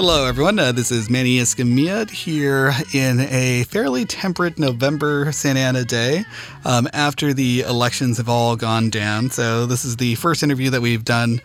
Hello, everyone. Uh, this is Manny Escamilla here in a fairly temperate November Santa Ana day um, after the elections have all gone down. So, this is the first interview that we've done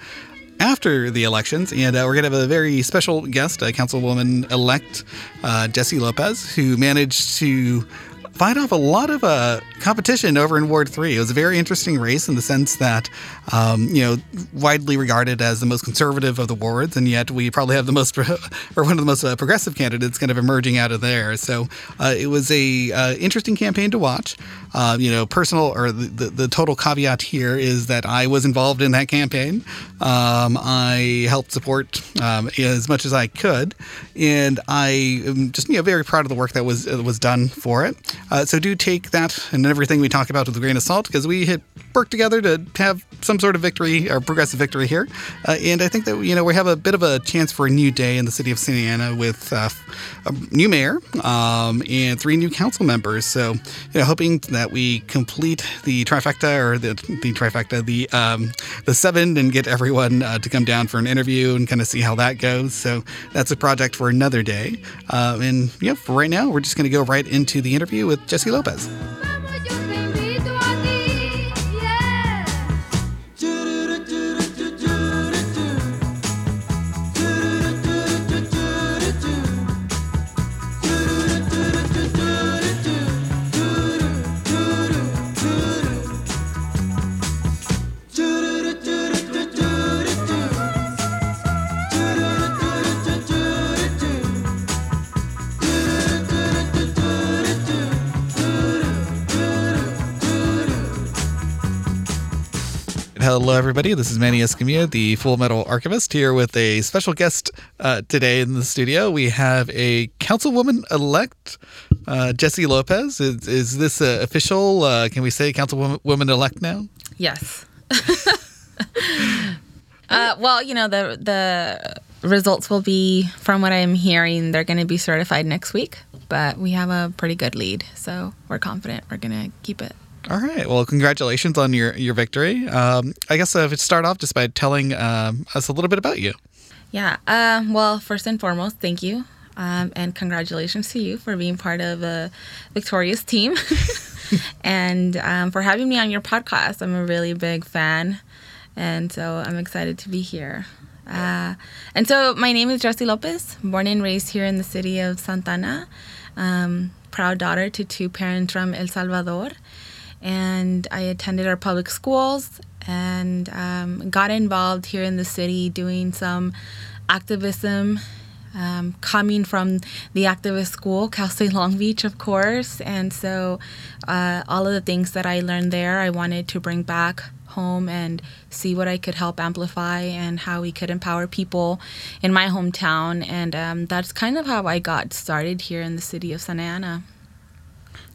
after the elections, and uh, we're going to have a very special guest, uh, Councilwoman elect uh, Lopez, who managed to fight off a lot of uh, competition over in Ward 3. It was a very interesting race in the sense that, um, you know, widely regarded as the most conservative of the wards, and yet we probably have the most, or one of the most uh, progressive candidates kind of emerging out of there. So uh, it was a uh, interesting campaign to watch. Uh, you know, personal or the, the, the, total caveat here is that I was involved in that campaign. Um, I helped support um, as much as I could, and I am just you know very proud of the work that was was done for it. Uh, so do take that and everything we talk about with a grain of salt because we had worked together to have some sort of victory or progressive victory here. Uh, and I think that you know we have a bit of a chance for a new day in the city of Santa Ana with uh, a new mayor um, and three new council members. So you know hoping that we complete the trifecta or the, the trifecta the um, the seven and get everyone uh, to come down for an interview and kind of see how that goes. So that's a project for another day. Uh, and yeah, for right now we're just going to go right into the interview with Jessie Lopez. Hello, everybody. This is Manny Escamilla, the Full Metal Archivist, here with a special guest uh, today in the studio. We have a councilwoman elect, uh, Jessie Lopez. Is, is this uh, official? Uh, can we say councilwoman elect now? Yes. Uh, well, you know the the results will be, from what I'm hearing, they're going to be certified next week. But we have a pretty good lead, so we're confident we're going to keep it. All right. Well, congratulations on your your victory. Um, I guess uh, if it start off just by telling um, us a little bit about you. Yeah. Uh, well, first and foremost, thank you, um, and congratulations to you for being part of a victorious team, and um, for having me on your podcast. I'm a really big fan, and so I'm excited to be here. Uh, and so my name is Jessie Lopez, born and raised here in the city of Santa Ana. Um, proud daughter to two parents from El Salvador and I attended our public schools and um, got involved here in the city doing some activism. Um, coming from the activist school, Cal State Long Beach, of course. And so, uh, all of the things that I learned there, I wanted to bring back home and see what I could help amplify and how we could empower people in my hometown. And um, that's kind of how I got started here in the city of Santa Ana.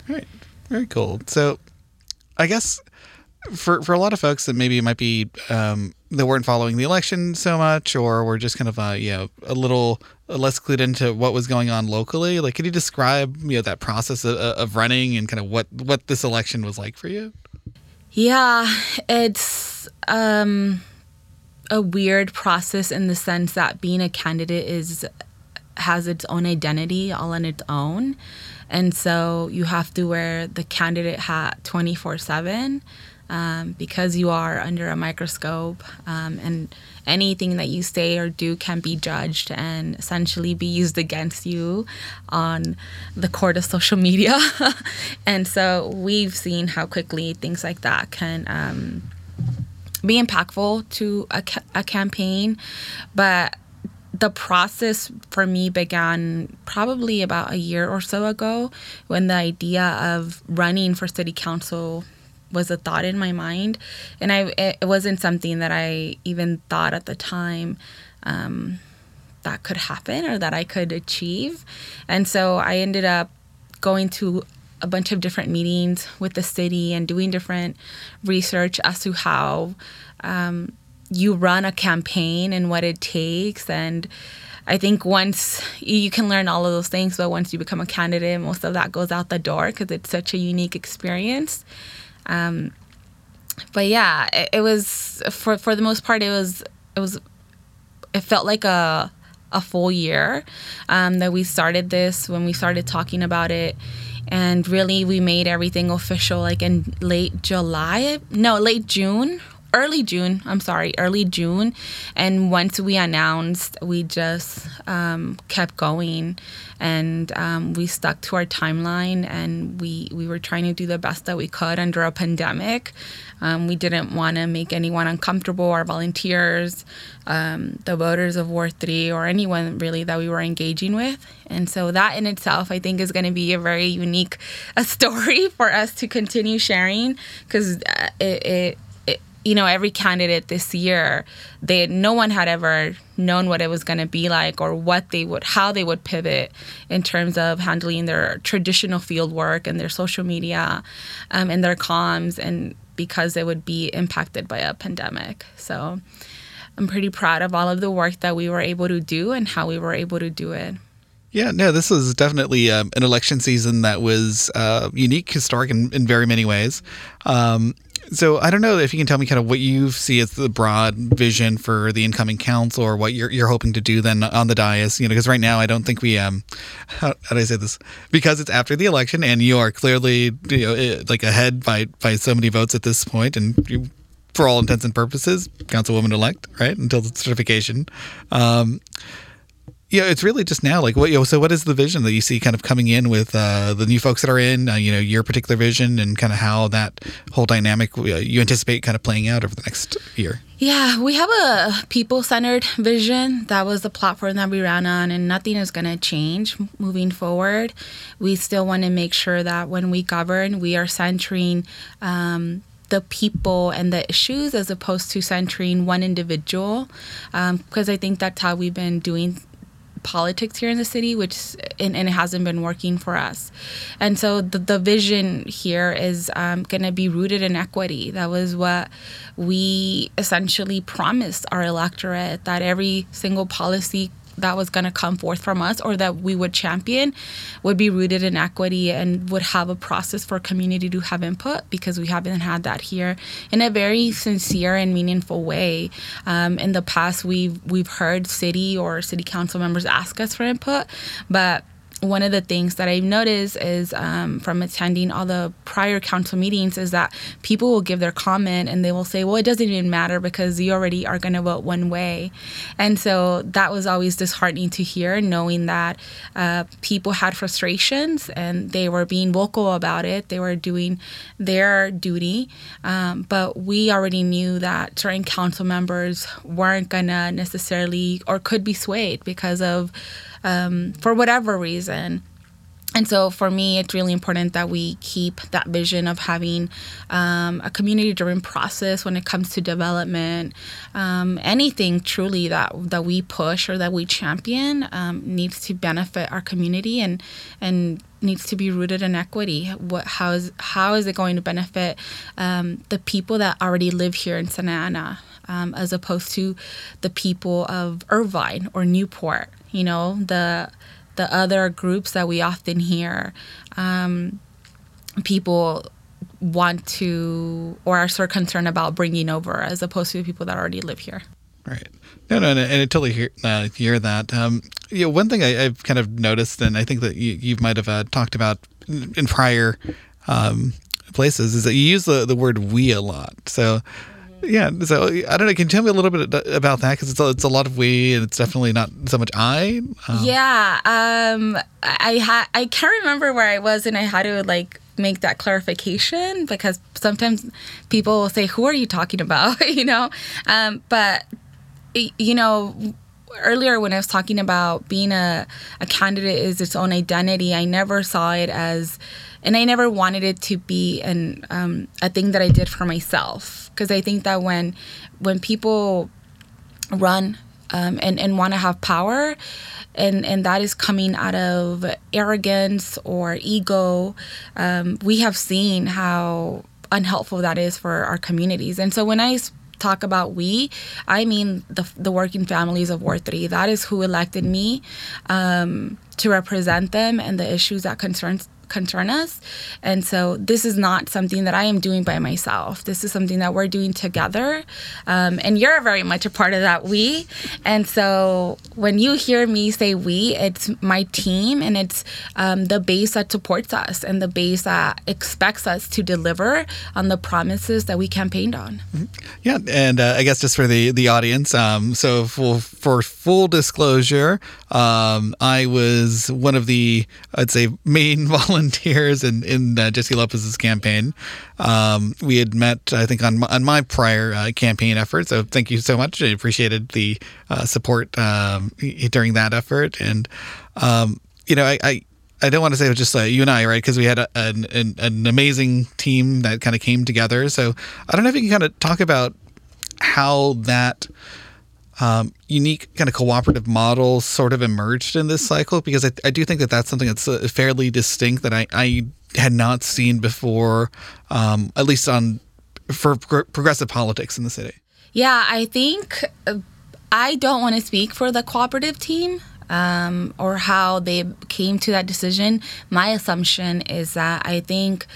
All right, very cool. So, I guess for for a lot of folks that maybe might be um, that weren't following the election so much, or were just kind of uh, you know a little less clued into what was going on locally. Like, could you describe you know that process of, of running and kind of what what this election was like for you? Yeah, it's um, a weird process in the sense that being a candidate is has its own identity all on its own. And so you have to wear the candidate hat 24 7 um, because you are under a microscope um, and anything that you say or do can be judged and essentially be used against you on the court of social media. and so we've seen how quickly things like that can. Um, be impactful to a, ca- a campaign, but the process for me began probably about a year or so ago when the idea of running for city council was a thought in my mind. And i it wasn't something that i even thought at the time um, that could happen or that i could achieve. And so i ended up going to a bunch of different meetings with the city and doing different research as to how um, you run a campaign and what it takes and I think once you can learn all of those things, but once you become a candidate, most of that goes out the door because it's such a unique experience. Um, but yeah, it, it, was for for the most part, it was it was it felt like a a full year um, that we started this when we started talking about it and really we made everything official like in late july no late june early June. I'm sorry, early June. And once we announced, we just um, kept going, and um, we stuck to our timeline, and we we were trying to do the best that we could under a pandemic. Um, we didn't want to make anyone uncomfortable, our volunteers, um, the voters of Ward 3, or anyone really that we were engaging with. And so that in itself, I think, is going to be a very unique a story for us to continue sharing because uh, it, it you know every candidate this year they no one had ever known what it was going to be like or what they would how they would pivot in terms of handling their traditional field work and their social media um, and their comms and because it would be impacted by a pandemic so i'm pretty proud of all of the work that we were able to do and how we were able to do it yeah, no, this was definitely um, an election season that was uh, unique, historic in, in very many ways. Um, so I don't know if you can tell me kind of what you see as the broad vision for the incoming council, or what you're, you're hoping to do then on the dais. You know, because right now I don't think we um, how, how do I say this? Because it's after the election, and you are clearly you know eh, like ahead by by so many votes at this point, and you, for all intents and purposes, councilwoman elect, right until the certification. Um, yeah, it's really just now. Like, what? So, what is the vision that you see kind of coming in with uh, the new folks that are in? Uh, you know, your particular vision and kind of how that whole dynamic uh, you anticipate kind of playing out over the next year. Yeah, we have a people centered vision. That was the platform that we ran on, and nothing is going to change moving forward. We still want to make sure that when we govern, we are centering um, the people and the issues as opposed to centering one individual because um, i think that's how we've been doing politics here in the city, which and, and it hasn't been working for us. And so the, the vision here is um, going to be rooted in equity. That was what we essentially promised our electorate that every single policy that was going to come forth from us or that we would champion would be rooted in equity and would have a process for community to have input because we haven't had that here in a very sincere and meaningful way. Um, in the past, we've we've heard city or city council members ask us for input, but one of the things that I've noticed is um, from attending all the prior council meetings is that people will give their comment and they will say, well, it doesn't even matter because you already are going to vote one way. And so that was always disheartening to hear, knowing that uh, people had frustrations and they were being vocal about it. They were doing their duty. Um, but we already knew that certain council members weren't going to necessarily or could be swayed because of um, for whatever reason. And so for me, it's really important that we keep that vision of having um, a community driven process when it comes to development. Um, anything truly that, that we push or that we champion um, needs to benefit our community and, and needs to be rooted in equity. What, how, is, how is it going to benefit um, the people that already live here in Santa Ana? Um, as opposed to the people of Irvine or Newport you know the the other groups that we often hear um, people want to or are sort of concerned about bringing over as opposed to people that already live here. Right. No no, no and i totally hear, uh, hear that. Um, you know, one thing I, have kind of noticed and i think that you, you might have uh, talked about in prior um, places is that you use the, the word we a lot. So yeah. So I don't know. Can you tell me a little bit about that? Because it's a, it's a lot of we, and it's definitely not so much I. Um, yeah. Um. I had. I can't remember where I was, and I had to like make that clarification because sometimes people will say, "Who are you talking about?" you know. Um. But you know earlier when I was talking about being a, a candidate is its own identity, I never saw it as, and I never wanted it to be an um, a thing that I did for myself because I think that when when people run um, and and want to have power, and and that is coming out of arrogance or ego, um, we have seen how unhelpful that is for our communities. And so when I talk about we, I mean the, the working families of Ward 3. That is who elected me um, to represent them and the issues that concerns concern us. And so this is not something that I am doing by myself. This is something that we're doing together. Um, and you're very much a part of that we. And so when you hear me say we, it's my team and it's um, the base that supports us and the base that expects us to deliver on the promises that we campaigned on. Mm-hmm. Yeah. And uh, I guess just for the, the audience, um, so for, for full disclosure, um, I was one of the, I'd say, main volunteers in, in uh, Jessie Lopez's campaign. Um, we had met, I think, on my, on my prior uh, campaign effort. So thank you so much. I appreciated the uh, support um, during that effort. And, um, you know, I, I I don't want to say it was just uh, you and I, right? Because we had a, an, an, an amazing team that kind of came together. So I don't know if you can kind of talk about how that um, unique kind of cooperative model sort of emerged in this cycle because I, I do think that that's something that's uh, fairly distinct that I, I had not seen before, um, at least on for pro- progressive politics in the city. Yeah, I think uh, I don't want to speak for the cooperative team. Um, or how they came to that decision. My assumption is that I think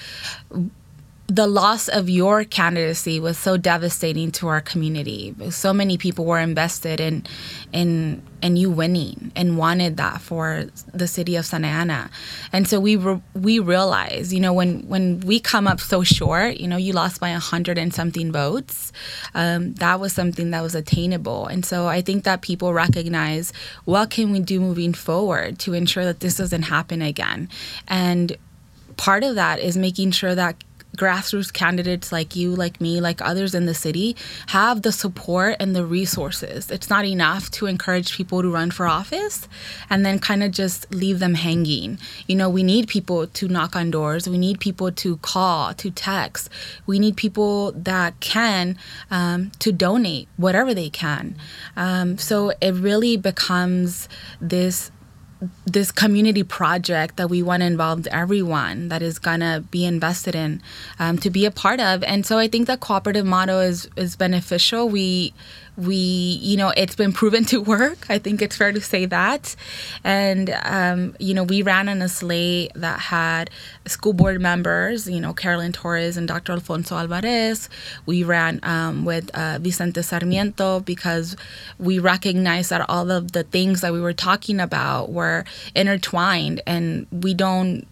the loss of your candidacy was so devastating to our community. So many people were invested in in in you winning and wanted that for the city of Santa Ana. And so we re- we realized, you know, when when we come up so short, you know, you lost by a hundred and something votes. Um, that was something that was attainable. And so I think that people recognize what can we do moving forward to ensure that this doesn't happen again. And part of that is making sure that grassroots candidates like you, like me, like others in the city have the support and the resources. It's not enough to encourage people to run for office and then kind of just leave them hanging. You know, we need people to knock on doors, we need people to call, to text, we need people that can um, to donate whatever they can. Um, so it really becomes this this community project that we want to involve everyone that is gonna be invested in um, to be a part of. And so I think the cooperative model is is beneficial. We we you know it's been proven to work. I think it's fair to say that. And um, you know we ran on a slate that had school board members you know carolyn torres and dr alfonso alvarez. We ran um, with uh, vicente sarmiento because we recognized that all of the things that we were talking about were intertwined and we don't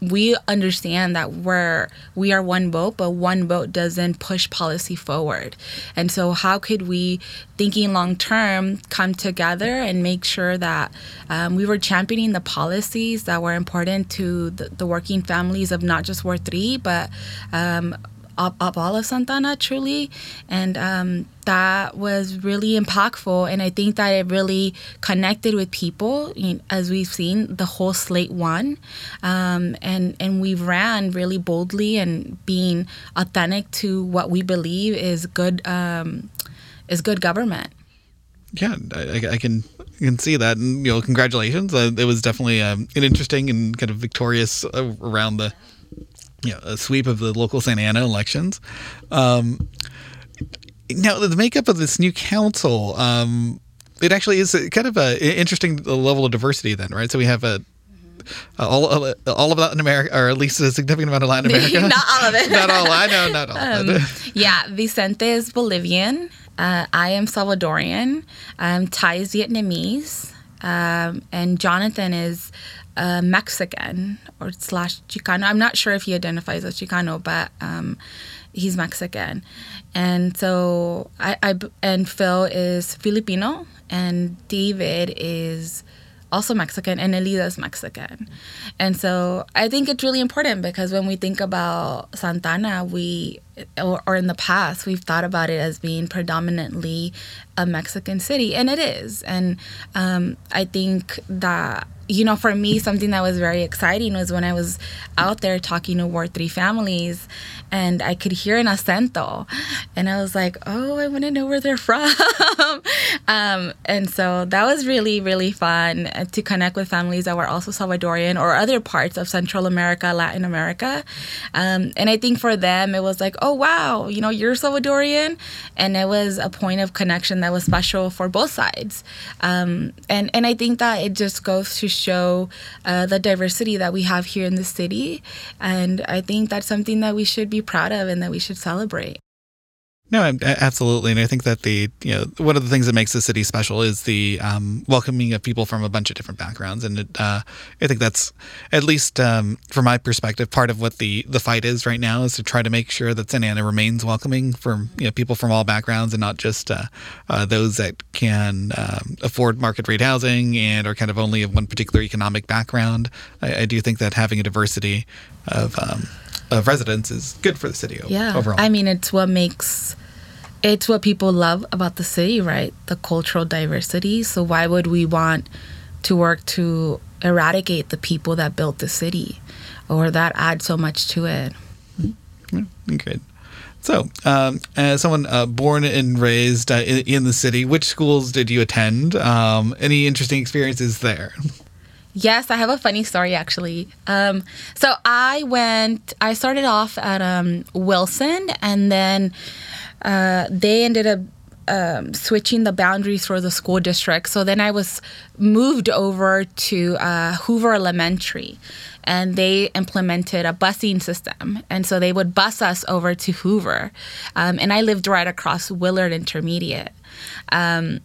we understand that we're we are one vote but one vote doesn't push policy forward. And so how could we thinking long term come together and make sure that um, we were championing the policies that were important to the, the working families of not just ward 3 but um, up, up all of Santa Ana, truly. And um, that was really impactful. And I think that it really connected with people. as we've seen, the whole slate won. Um, and, and we ran really boldly and being authentic to what we believe is good, um, is good government. Yeah, I, I can can see that, and you know, congratulations. Uh, it was definitely um, an interesting and kind of victorious uh, around the you know, a sweep of the local Santa Ana elections. Um, now, the makeup of this new council, um, it actually is kind of an interesting level of diversity. Then, right? So we have a uh, all uh, all of Latin America, or at least a significant amount of Latin America. not all of it. not all. I know, not all. Um, yeah, Vicente is Bolivian. Uh, I am Salvadorian. Um, Thai is Vietnamese. Um, and Jonathan is uh, Mexican or slash Chicano. I'm not sure if he identifies as Chicano, but um, he's Mexican. And so I, I and Phil is Filipino, and David is also Mexican, and Nelida is Mexican. And so I think it's really important because when we think about Santa Ana, we or, or, in the past, we've thought about it as being predominantly a Mexican city, and it is. And um, I think that you know, for me, something that was very exciting was when I was out there talking to Ward 3 families and I could hear an acento. And I was like, oh, I want to know where they're from. um, and so that was really, really fun uh, to connect with families that were also Salvadorian or other parts of Central America, Latin America. Um, and I think for them, it was like, wow, you know, you're Salvadorian, and it was a point of connection that was special for both sides. Um, and and I think that it just goes to show uh, the diversity that we have here in the city, and I think that's something that we should be proud of and that we should celebrate. No, absolutely, and I think that the you know one of the things that makes the city special is the um, welcoming of people from a bunch of different backgrounds, and it, uh, I think that's at least um, from my perspective, part of what the the fight is right now is to try to make sure that Santa Ana remains welcoming for you know people from all backgrounds and not just uh, uh, those that can um, afford market rate housing and are kind of only of one particular economic background. I, I do think that having a diversity of um, of residents is good for the city yeah. overall. I mean, it's what makes it's what people love about the city, right? The cultural diversity. So why would we want to work to eradicate the people that built the city or that add so much to it? Yeah, great. So, um, as someone uh, born and raised uh, in, in, the city, which schools did you attend? Um, any interesting experiences there? Yes, I have a funny story actually. Um, so I went, I started off at um, Wilson, and then uh, they ended up um, switching the boundaries for the school district. So then I was moved over to uh, Hoover Elementary, and they implemented a busing system. And so they would bus us over to Hoover, um, and I lived right across Willard Intermediate. Um,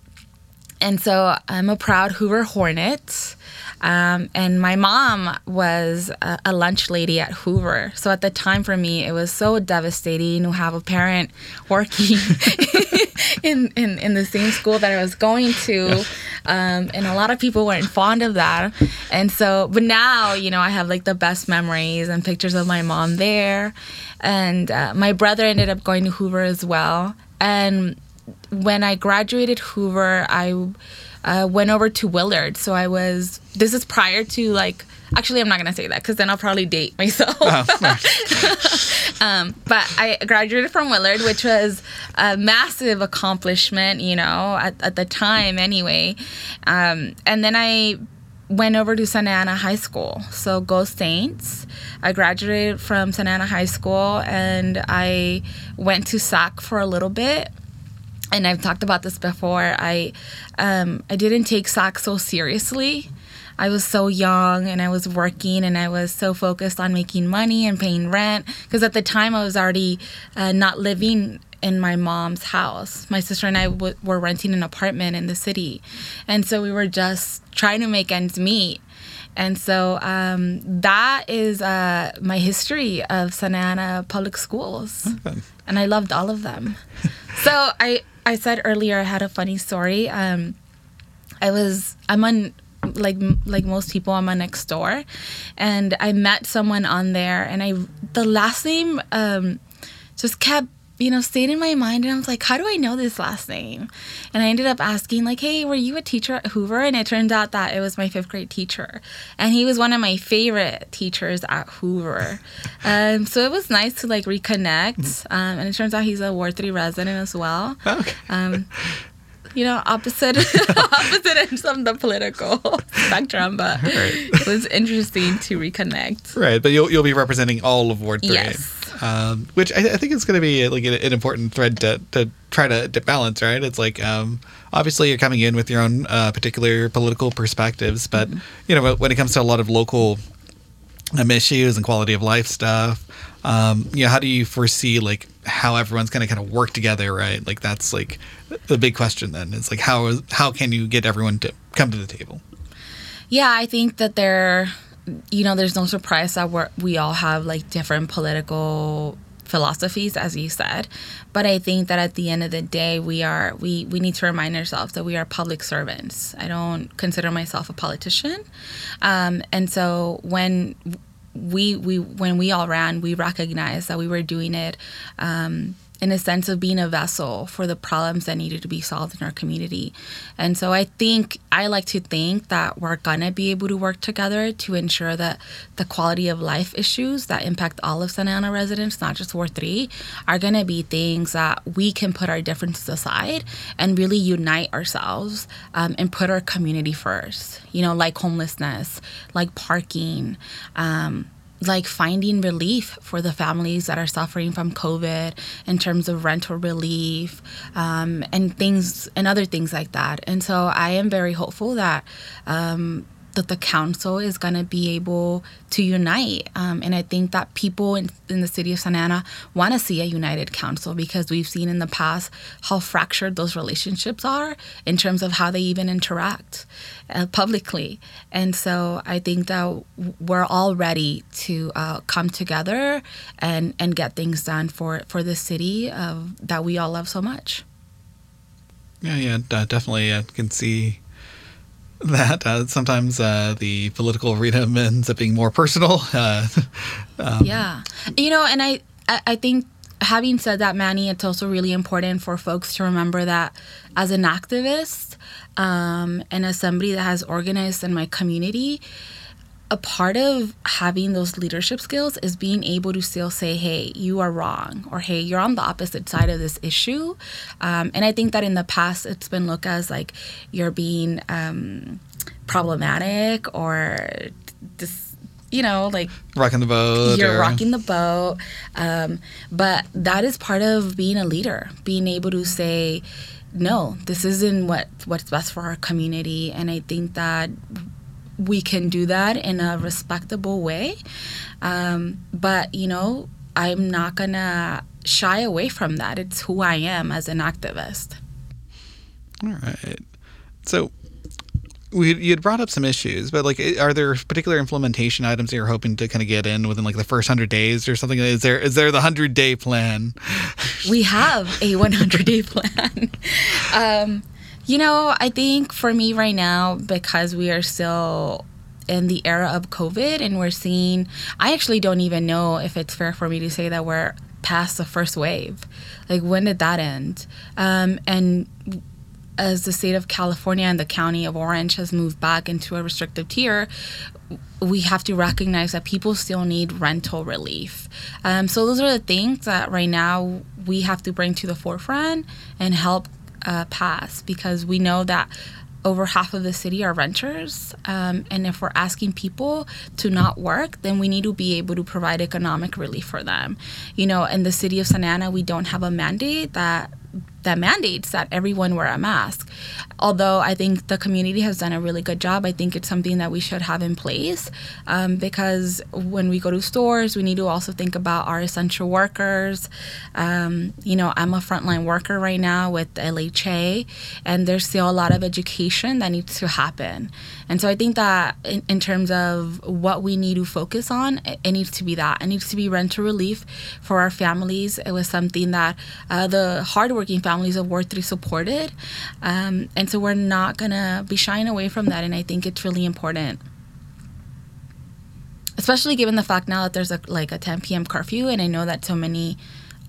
and so I'm a proud Hoover Hornet. Um, and my mom was a, a, lunch lady at Hoover. So at the time for me, it was so devastating to have a parent working in, in, in the same school that I was going to. Um, and a lot of people weren't fond of that. And so, but now, you know, I have like the best memories and pictures of my mom there. And uh, my brother ended up going to Hoover as well. And when I graduated Hoover, I uh, went over to Willard. So I was, this is prior to like, actually, I'm not going to say that because then I'll probably date myself. Oh, um, but I graduated from Willard, which was a massive accomplishment, you know, at, at the time anyway. Um, and then I went over to Santa Ana High School. So go Saints. I graduated from Santa Ana High School and I went to SAC for a little bit and I've talked about this before. I um, I didn't take SAC so seriously. I was so young and I was working and I was so focused on making money and paying rent because at the time I was already uh, not living in my mom's house. My sister and I w- were renting an apartment in the city, and so we were just trying to make ends meet. And so um, that is uh, my history of Santa Ana public schools. Okay. And I loved all of them. so I, I said earlier I had a funny story. Um, I was I'm on like like most people I'm on Nextdoor, and I met someone on there, and I the last name um, just kept you know, stayed in my mind. And I was like, how do I know this last name? And I ended up asking, like, hey, were you a teacher at Hoover? And it turned out that it was my fifth grade teacher. And he was one of my favorite teachers at Hoover. um, so it was nice to like reconnect. Um, and it turns out he's a Ward 3 resident as well. Okay. Um, you know, opposite opposite ends of the political spectrum, but right. it was interesting to reconnect. Right, but you'll you'll be representing all of Ward Three, yes. Um, which I, I, think is going to be like an, an, important thread to, to try to, to balance. Right, it's like um, obviously you're coming in with your own uh, particular political perspectives, but mm-hmm. you know when it comes to a lot of local um, issues and quality of life stuff, um, you know, how do you foresee like how everyone's going to kind of work together, right? Like that's like the big question. Then it's like how how can you get everyone to come to the table? Yeah, I think that there, you know, there's no surprise that we we all have like different political philosophies as you said. But i think that at the end of the day we are we we need to remind ourselves that we are public servants. I don't consider myself a politician. Um, and so when we we when we all ran, we recognized that we were doing it um, in a sense of being a vessel for the problems that needed to be solved in our community. And so I think I like to think that we're gonna be able to work together to ensure that the quality of life issues that impact all of Santa Ana residents, not just Ward 3, are gonna be things that we can put our differences aside and really unite ourselves um, and put our community first. You know, like homelessness, like parking. Um, like finding relief for the families that are suffering from COVID in terms of rental relief um, and things and other things like that. And so I am very hopeful that um, that the council is going to be able to unite. Um, and I think that people in, in the city of Santa Ana want to see a united council because we've seen in the past how fractured those relationships are in terms of how they even interact uh, publicly. And so I think that we're all ready to uh, come together and, and get things done for, for the city of, that we all love so much. Yeah, yeah, definitely. I can see that uh, sometimes uh, the political arena ends up being more personal. Uh, um, yeah, you know, and I I think having said that, Manny, it's also really important for folks to remember that as an activist um, and as somebody that has organized in my community, a part of having those leadership skills is being able to still say, hey, you are wrong, or hey, you're on the opposite side of this issue. Um, and I think that in the past, it's been looked as like you're being um, problematic or just you know, like rocking the boat. You're or... rocking the boat. Um, but that is part of being a leader, being able to say, no, this isn't what what's best for our community. And I think that we can do that in a respectable way. Um, but, you know, I'm not going to shy away from that. It's who I am as an activist. All right. So, we you had brought up some issues, but like, are there particular implementation items that you're hoping to kind of get in within like the first hundred days or something? Is there is there the hundred day plan? We have a 100 day plan. um, you know, I think for me right now, because we are still in the era of COVID and we're seeing, I actually don't even know if it's fair for me to say that we're past the first wave. Like, when did that end? Um, and as the state of California and the county of Orange has moved back into a restrictive tier, we have to recognize that people still need rental relief. Um, so those are the things that right now we have to bring to the forefront and help uh, pass because we know that over half of the city are renters. Um, and if we're asking people to not work, then we need to be able to provide economic relief for them. You know, in the city of Santa Ana, we don't have a mandate that that mandates that everyone wear a mask. Although I think the community has done a really good job, I think it's something that we should have in place um, because when we go to stores, we need to also think about our essential workers. Um, you know, I'm a frontline worker right now with LHA, and there's still a lot of education that needs to happen. And so I think that in, in terms of what we need to focus on, it, needs to be that. It needs to be rental relief for our families. It was something that uh, the hardworking families of Ward 3 supported. Um, and so we're not going to be shying away from that. And I think it's really important especially given the fact now that there's a like a 10 p.m. curfew, and I know that so many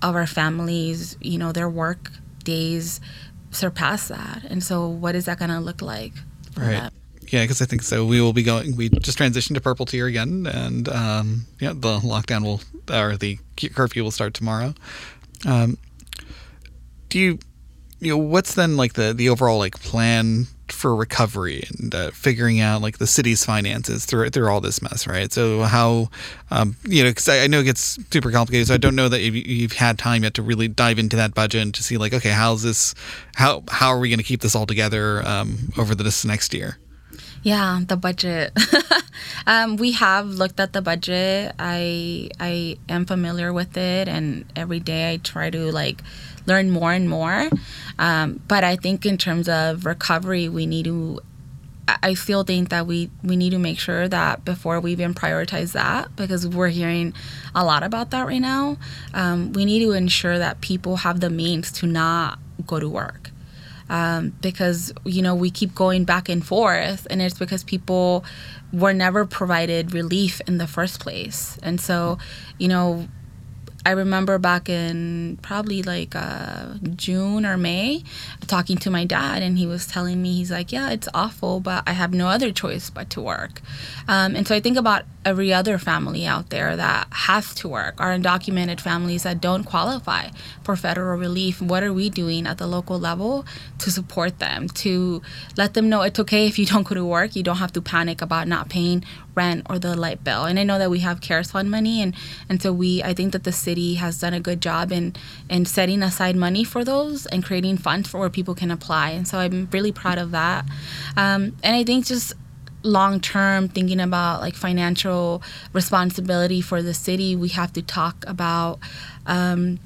of our families, you know, their work days surpass that, and so what is that going to look like? right. That? Yeah, because I think so. We will be going. We just transitioned to purple tier again, and um, yeah, the lockdown will or the curfew will start tomorrow. Um, do you, you know, what's then like the the overall like plan for recovery and uh, figuring out like the city's finances through through all this mess, right? So how, um, you know, because I, I, know it gets super complicated, so I don't know that you've, you've, had time yet to really dive into that budget and to see like, okay, how's this, how how are we going to keep this all together um, over this next year? Yeah, the budget. um, we have looked at the budget. I I am familiar with it, and every day I try to like learn more and more. Um, but I think in terms of recovery, we need to. I still think that we we need to make sure that before we even prioritize that, because we're hearing a lot about that right now. Um, we need to ensure that people have the means to not go to work um, because you know we keep going back and forth and it's because people were never provided relief in the first place. And so you know I remember back in probably like uh, June or May talking to my dad, and he was telling me, he's like, Yeah, it's awful, but I have no other choice but to work. Um, and so I think about every other family out there that has to work, our undocumented families that don't qualify for federal relief. What are we doing at the local level to support them, to let them know it's okay if you don't go to work, you don't have to panic about not paying rent or the light bill. And I know that we have CARES Fund money, and and so we I think that the city has done a good job in in setting aside money for those and creating funds for where people can apply. And so I'm really proud of that. Um, and I think just long term thinking about like financial responsibility for the city we have to talk about um,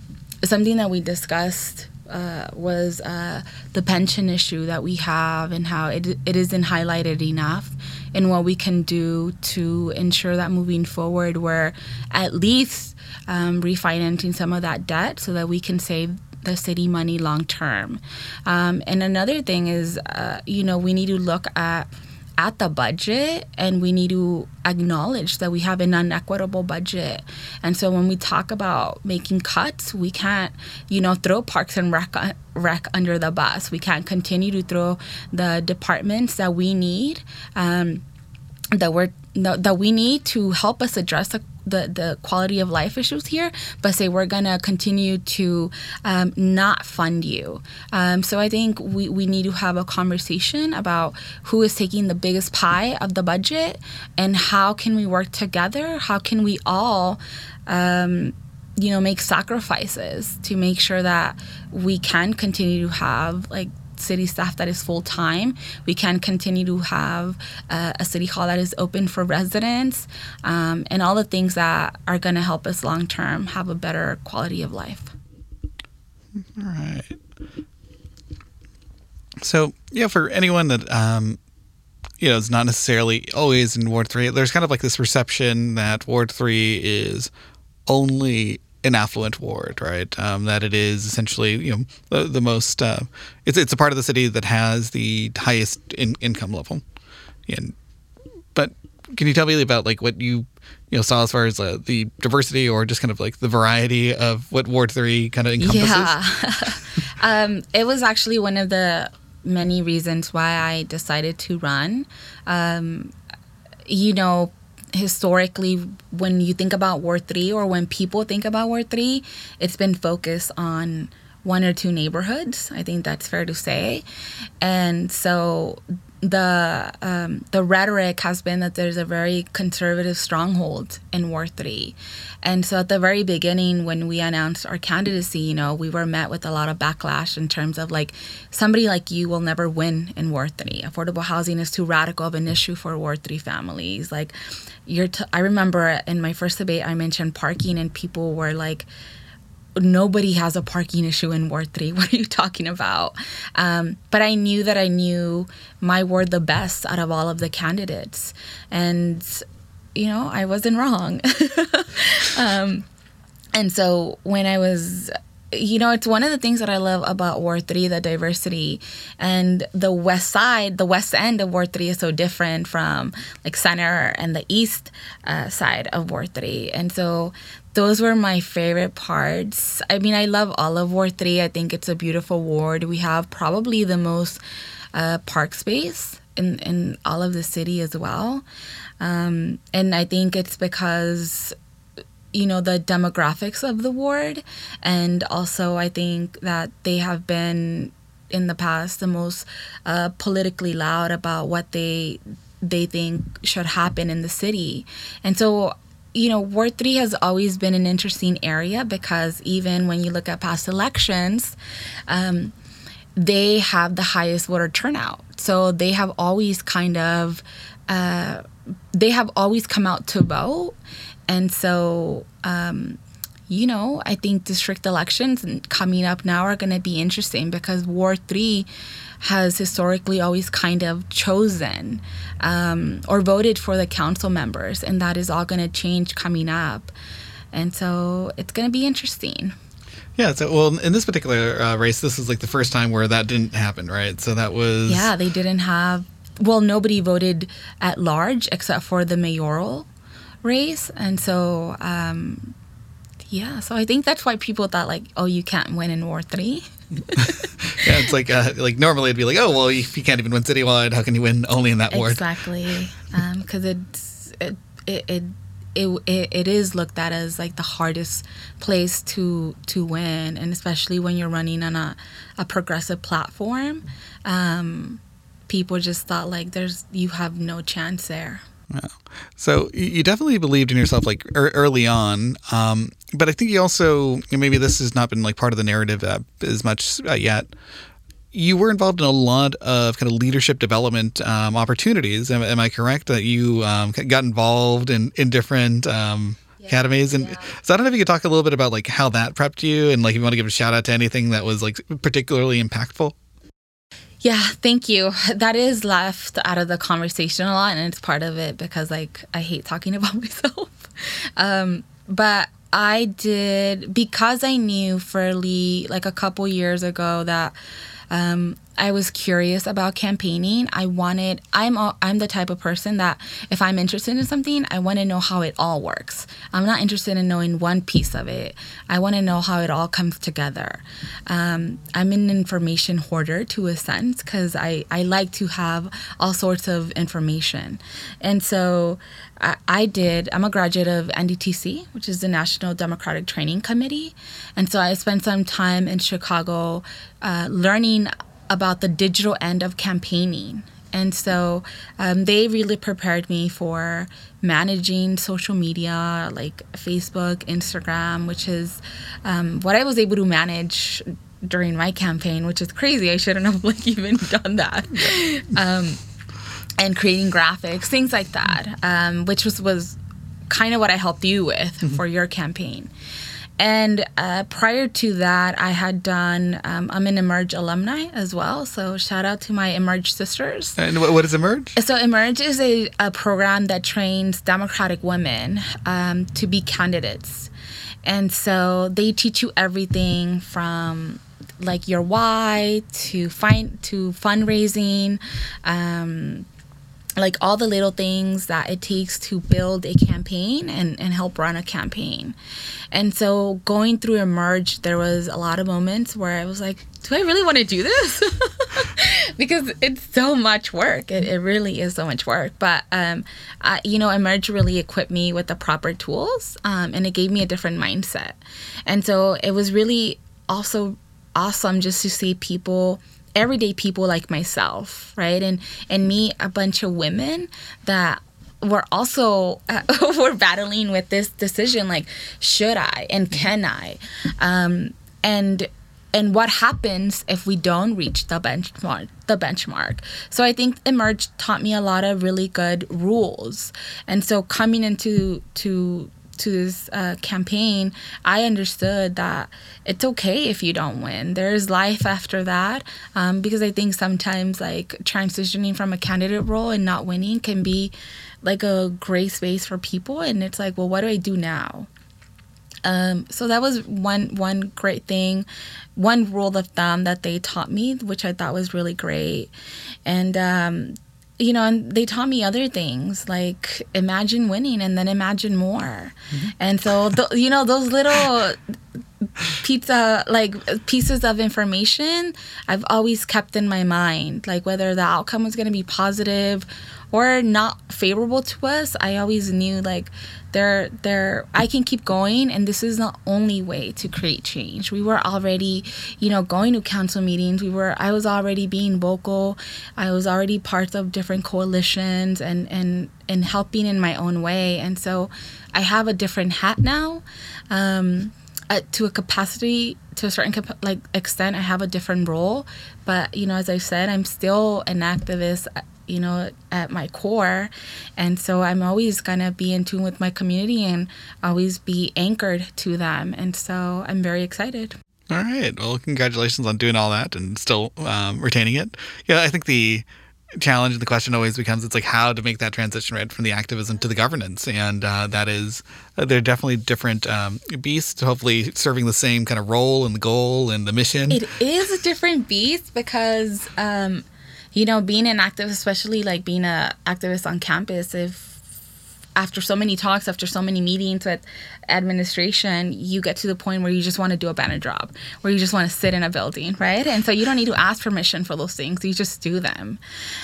something that we discussed uh, was uh, the pension issue that we have and how it, it isn't highlighted enough and what we can do to ensure that moving forward we're at least um, refinancing some of that debt so that we can save the city money long term. Um, and another thing is, uh, you know, we need to look at at the budget and we need to acknowledge that we have an unequitable budget. And so when we talk about making cuts, we can't, you know, throw parks and rec, rec under the bus. We can't continue to throw the departments that we need. Um, that we're that we need to help us address the, the, the quality of life issues here, but say we're gonna continue to um, not fund you. Um, so I think we, we need to have a conversation about who is taking the biggest pie of the budget and how can we work together? How can we all um, you know make sacrifices to make sure that we can continue to have like city staff that is full time. We can continue to have uh, a city hall that is open for residents um, and all the things that are going to help us long term have a better quality of life. All right. So, yeah, for anyone that, um, you know, is not necessarily always in Ward 3, there's kind of like this perception that Ward 3 is only an affluent ward, right? Um, that it is essentially, you know, the, the most. Uh, it's it's a part of the city that has the highest in, income level. And but can you tell me about like what you you know saw as far as uh, the diversity or just kind of like the variety of what Ward Three kind of encompasses? Yeah, um, it was actually one of the many reasons why I decided to run. Um, you know, historically when you think about Ward 3 or when people think about Ward 3, it's been focused on one or two neighborhoods. I think that's fair to say. And so the um, the rhetoric has been that there's a very conservative stronghold in Ward Three, and so at the very beginning when we announced our candidacy, you know, we were met with a lot of backlash in terms of like somebody like you will never win in Ward Three. Affordable housing is too radical of an issue for Ward Three families. Like, you're. T- I remember in my first debate I mentioned parking, and people were like nobody has a parking issue in Ward 3. What are you talking about? Um, but I knew that I knew my ward the best out of all of the candidates. And, you know, I wasn't wrong. um, and so when I was you know, it's one of the things that I love about Ward 3, the diversity. And the west side, the west end of Ward 3 is so different from like center and the east uh, side of Ward 3. And so those were my favorite parts. I mean, I love all of Ward 3. I think it's a beautiful ward. We have probably the most uh, park space in, in all of the city as well. Um, and I think it's because you know the demographics of the ward. And also i think that they have been in the past the most uh, politically loud about what they they think should happen in the city. And so you know ward 3 has always been an interesting area because even when you look at past elections um, they have the highest voter turnout. So they have always kind of uh, they have always come out to vote and so, um, you know, I think district elections coming up now are going to be interesting because Ward 3 has historically always kind of chosen um, or voted for the council members, and that is all going to change coming up. And so it's going to be interesting. Yeah. So, well, in this particular uh, race, this is like the first time where that didn't happen, right? So that was. Yeah, they didn't have. Well, nobody voted at large except for the mayoral race. And so, um, yeah, so I think that's why people thought like, oh, you can't win in Ward Three. yeah, it's like uh, like normally it'd be like, oh, well, if you can't even win citywide, how can you win only in that ward? Exactly, because um, it's it, it it, it it is looked at as like the hardest place to to win, and especially when you're running on a a progressive platform, um, people just thought like there's you have no chance there. Yeah. So you definitely believed in yourself like early on, um, but I think you also maybe this has not been like part of the narrative uh, as much uh, yet. You were involved in a lot of kind of leadership development um, opportunities. Am, am, I correct that you um, got involved in in different um, yeah, academies? And yeah. so I don't know if you could talk a little bit about like how that prepped you, and like if you want to give a shout out to anything that was like particularly impactful. Yeah, thank you. That is left out of the conversation a lot, and it's part of it because like I hate talking about myself. Um, but I did because I knew fairly like a couple years ago that um, I was curious about campaigning. I wanted I'm I'm the type of person that if I'm interested in something, I want to know how it all works. I'm not interested in knowing one piece of it. I want to know how it all comes together. Um, I'm an information hoarder to a sense because I I like to have all sorts of information, and so. I, I did. I'm a graduate of NDTC, which is the National Democratic Training Committee, and so I spent some time in Chicago uh, learning about the digital end of campaigning. And so um, they really prepared me for managing social media like Facebook, Instagram, which is um, what I was able to manage during my campaign, which is crazy. I shouldn't have like even done that. Um, and creating graphics, things like that, um, which was was kind of what I helped you with mm-hmm. for your campaign. And uh, prior to that, I had done, um, I'm an Emerge alumni as well. So shout out to my Emerge sisters. And what is Emerge? So Emerge is a, a program that trains Democratic women um, to be candidates. And so they teach you everything from like your why to find to fundraising um, like all the little things that it takes to build a campaign and, and help run a campaign. And so going through Emerge, there was a lot of moments where I was like, do I really want to do this? because it's so much work. It, it really is so much work. But, um, I, you know, Emerge really equipped me with the proper tools um, and it gave me a different mindset. And so it was really also awesome just to see people everyday people like myself, right? And and meet a bunch of women that were also uh, were battling with this decision like should I and can I? Um, and and what happens if we don't reach the benchmark the benchmark so i think emerge taught me a lot of really good rules and so coming into to to this uh, campaign, I understood that it's okay if you don't win. There's life after that um, because I think sometimes like transitioning from a candidate role and not winning can be like a gray space for people, and it's like, well, what do I do now? Um, so that was one one great thing, one rule of thumb that they taught me, which I thought was really great, and um, you know, and they taught me other things like imagine winning and then imagine more. Mm-hmm. And so, you know, those little pizza like pieces of information I've always kept in my mind, like whether the outcome was going to be positive or not favorable to us, I always knew like there there I can keep going and this is the only way to create change. We were already, you know, going to council meetings. We were I was already being vocal. I was already part of different coalitions and and and helping in my own way. And so I have a different hat now. Um, uh, to a capacity to a certain like extent i have a different role but you know as i said i'm still an activist you know, at my core. And so I'm always going to be in tune with my community and always be anchored to them. And so I'm very excited. All right. Well, congratulations on doing all that and still um, retaining it. Yeah, I think the challenge and the question always becomes it's like how to make that transition right from the activism to the governance and uh, that is uh, they're definitely different um, beasts hopefully serving the same kind of role and the goal and the mission it is a different beast because um, you know, being an activist, especially like being an activist on campus, if after so many talks, after so many meetings with administration, you get to the point where you just want to do a banner job, where you just want to sit in a building, right? And so you don't need to ask permission for those things; you just do them.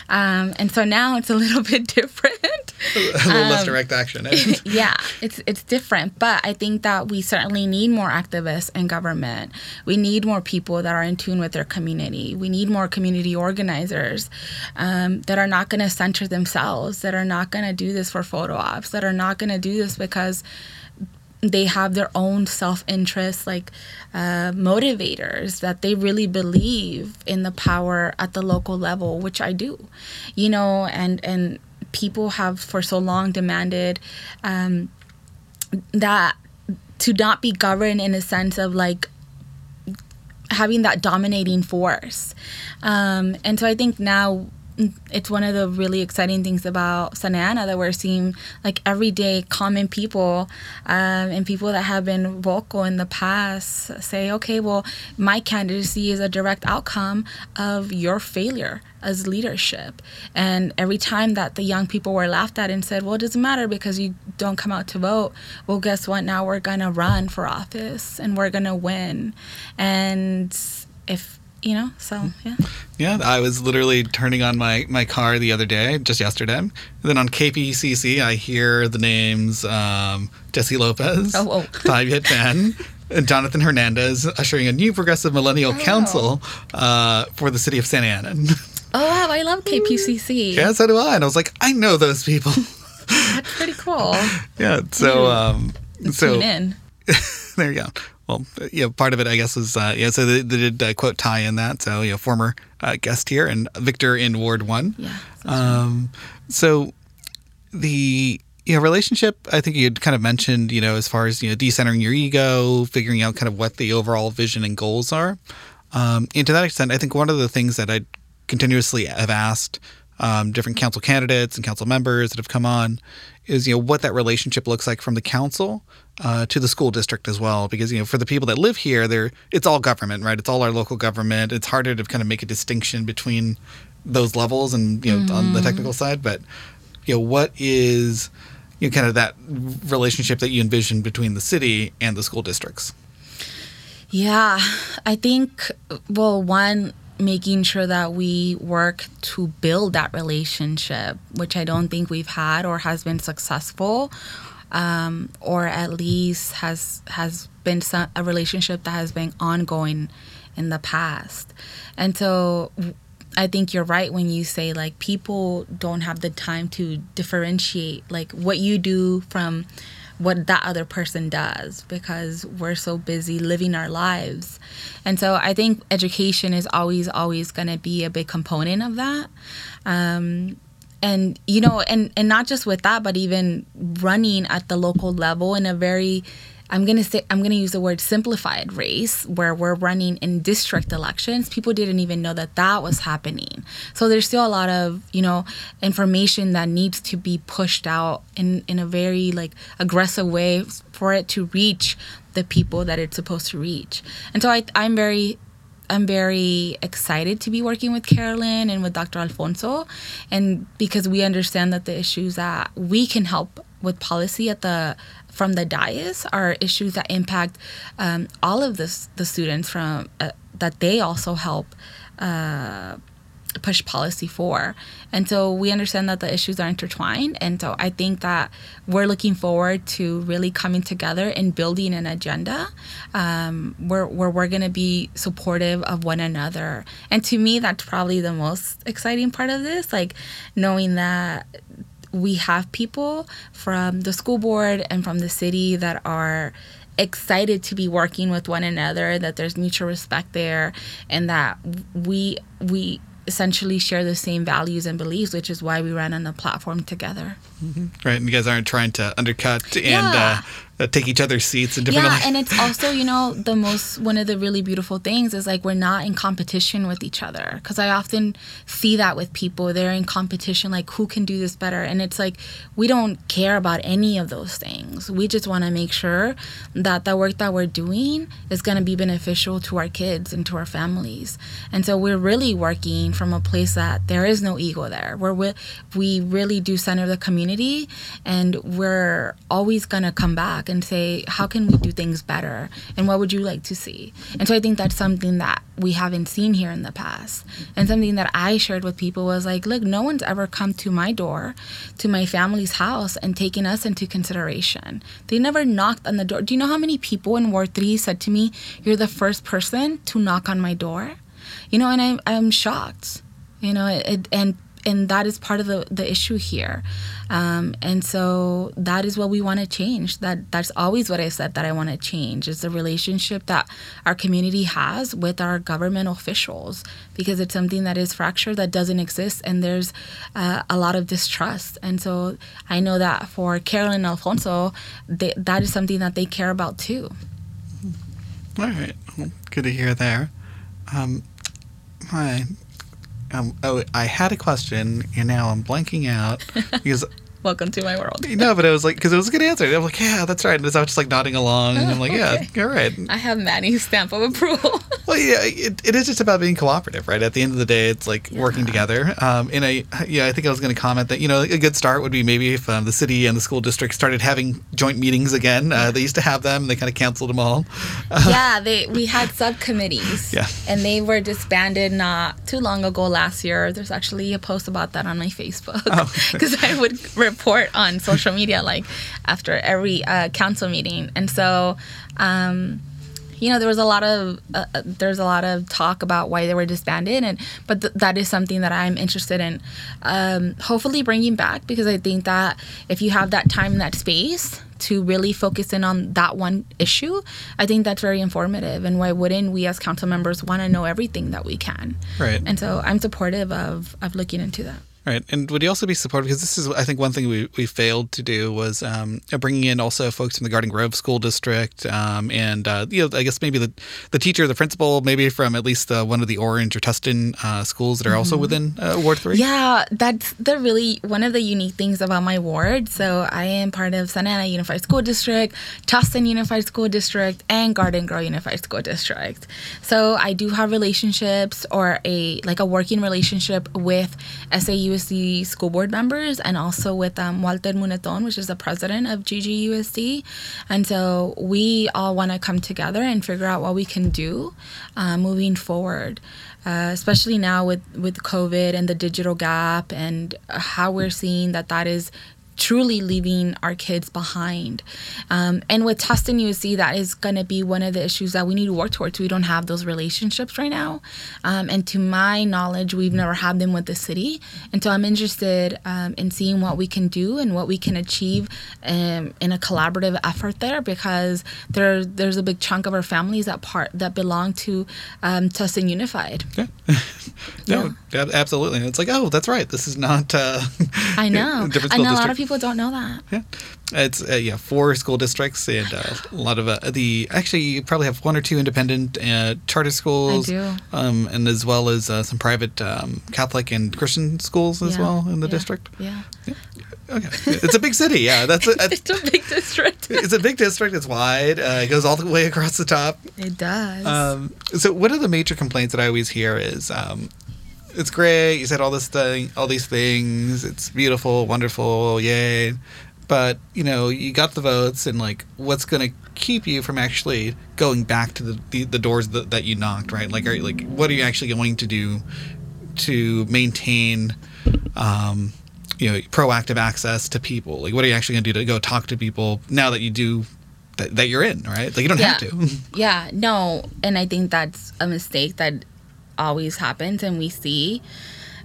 Um, and so now it's a little bit different. A little um, less direct action. Eh? yeah, it's it's different, but I think that we certainly need more activists in government. We need more people that are in tune with their community. We need more community organizers um, that are not going to center themselves, that are not going to do this for photo ops, that are not going to do this because they have their own self-interest like uh, motivators that they really believe in the power at the local level which i do you know and and people have for so long demanded um, that to not be governed in a sense of like having that dominating force. Um, and so i think now it's one of the really exciting things about Santa Ana that we're seeing like everyday common people um, and people that have been vocal in the past say, okay, well, my candidacy is a direct outcome of your failure as leadership. And every time that the young people were laughed at and said, well, it doesn't matter because you don't come out to vote, well, guess what? Now we're going to run for office and we're going to win. And if you know so yeah. Yeah i was literally turning on my my car the other day just yesterday. And then on kpcc i hear the names um, jessie lopez oh, oh. Thai Viet Phan, and jonathan hernandez ushering a new progressive millennial oh. council uh, for the city of santa ana. Oh wow i love kpcc yeah so do i and i was like i know those people. That's pretty cool. Yeah so um so Tune in. there you go well, you know, part of it, I guess, was uh, yeah. So they, they did uh, quote tie in that. So you know, former uh, guest here and Victor in Ward One. Yeah. Um, so the you know, relationship, I think you had kind of mentioned, you know, as far as you know, decentering your ego, figuring out kind of what the overall vision and goals are. Um, and to that extent, I think one of the things that I continuously have asked um, different council candidates and council members that have come on is you know what that relationship looks like from the council uh, to the school district as well because you know for the people that live here there it's all government right it's all our local government it's harder to kind of make a distinction between those levels and you know mm-hmm. on the mm-hmm. technical side but you know what is you know kind of that relationship that you envision between the city and the school districts yeah i think well one making sure that we work to build that relationship, which I don't think we've had or has been successful, um, or at least has has been some, a relationship that has been ongoing in the past. And so I think you're right when you say like people don't have the time to differentiate like what you do from what that other person does because we're so busy living our lives. And so I think education is always, always going to be a big component of that. Um, and you know and and not just with that but even running at the local level in a very I'm to say I'm to use the word simplified race where we're running in district elections. People didn't even know that that was happening. So there's still a lot of, you know, information that needs to be pushed out in in a very like aggressive way for it to reach the people that it's supposed to reach. And so I I'm very I'm very excited to be working with Carolyn and with Dr. Alfonso, and because we understand that the issues that we can help with policy at the from the dais are issues that impact um, all of the, the students from uh, that they also help uh, push policy for. And so we understand that the issues are intertwined. And so I think that we're looking forward to really coming together and building an agenda um, where, where we're going to be supportive of one another. And to me, that's probably the most exciting part of this, like knowing that we have people from the school board and from the city that are excited to be working with one another that there's mutual respect there and that we we essentially share the same values and beliefs which is why we run on the platform together mm-hmm. right and you guys aren't trying to undercut and yeah. uh, take each other's seats and different. Yeah, and it's also you know the most one of the really beautiful things is like we're not in competition with each other because I often see that with people they're in competition like who can do this better and it's like we don't care about any of those things. We just want to make sure that the work that we're doing is going to be beneficial to our kids and to our families. And so we're really working from a place that there is no ego there. Where we we really do center the community community, and we're always gonna come back and say, how can we do things better, and what would you like to see? And so I think that's something that we haven't seen here in the past, and something that I shared with people was like, look, no one's ever come to my door, to my family's house, and taken us into consideration. They never knocked on the door. Do you know how many people in Ward Three said to me, "You're the first person to knock on my door"? You know, and I'm I'm shocked you know it, and and that is part of the, the issue here. Um, and so that is what we want to change. That that's always what i said that i want to change is the relationship that our community has with our government officials because it's something that is fractured that doesn't exist and there's uh, a lot of distrust. And so i know that for carolyn alfonso they, that is something that they care about too. All right. Good to hear there. Um, my um, oh, I had a question, and now I'm blanking out because. Welcome to my world. no, but it was like because it was a good answer. I'm like, yeah, that's right. And I was just like nodding along, and I'm like, okay. yeah, all right. I have Manny's stamp of approval. well, yeah, it, it is just about being cooperative, right? At the end of the day, it's like yeah. working together. Um, and I, yeah, I think I was going to comment that you know a good start would be maybe if um, the city and the school district started having joint meetings again. Uh, they used to have them, and they kind of canceled them all. Uh, yeah, they we had subcommittees. Yeah, and they were disbanded not too long ago last year. There's actually a post about that on my Facebook because oh. I would report on social media like after every uh, council meeting, and so. Um, you know there was a lot of uh, uh, there's a lot of talk about why they were disbanded and but th- that is something that i'm interested in um, hopefully bringing back because i think that if you have that time and that space to really focus in on that one issue i think that's very informative and why wouldn't we as council members want to know everything that we can? Right. And so i'm supportive of of looking into that Right, and would you also be supportive because this is, I think, one thing we, we failed to do was um, bringing in also folks from the Garden Grove School District, um, and uh, you know, I guess maybe the the teacher, the principal, maybe from at least uh, one of the Orange or Tustin uh, schools that are mm-hmm. also within uh, Ward Three. Yeah, that's the really one of the unique things about my ward. So I am part of Santa Ana Unified School District, Tustin Unified School District, and Garden Grove Unified School District. So I do have relationships or a like a working relationship with SAU USD school board members and also with um, Walter Muneton, which is the president of GGUSD. And so we all want to come together and figure out what we can do uh, moving forward. Uh, especially now with, with COVID and the digital gap and how we're seeing that that is truly leaving our kids behind. Um, and with Tustin USD, that is going to be one of the issues that we need to work towards. We don't have those relationships right now. Um, and to my knowledge, we've never had them with the city. And so I'm interested um, in seeing what we can do and what we can achieve um, in a collaborative effort there because there, there's a big chunk of our families that part that belong to um, Tustin Unified. Yeah. no, yeah. Absolutely. It's like, oh, that's right. This is not. Uh, I know. different I know a lot of people don't know that. Yeah, it's uh, yeah four school districts and uh, a lot of uh, the actually you probably have one or two independent uh, charter schools. I do. Um, and as well as uh, some private um, Catholic and Christian schools as yeah. well in the yeah. district. Yeah. yeah. Okay, it's a big city. Yeah, that's a, it's a big district. it's a big district. It's wide. Uh, it goes all the way across the top. It does. Um, so one of the major complaints that I always hear is um, it's great. You said all this thing, all these things. It's beautiful, wonderful, yay. But you know, you got the votes, and like, what's going to keep you from actually going back to the the, the doors that, that you knocked, right? Like, are you, like, what are you actually going to do to maintain, um, you know, proactive access to people? Like, what are you actually going to do to go talk to people now that you do that, that you're in, right? Like, you don't yeah. have to. yeah, no, and I think that's a mistake that always happens and we see.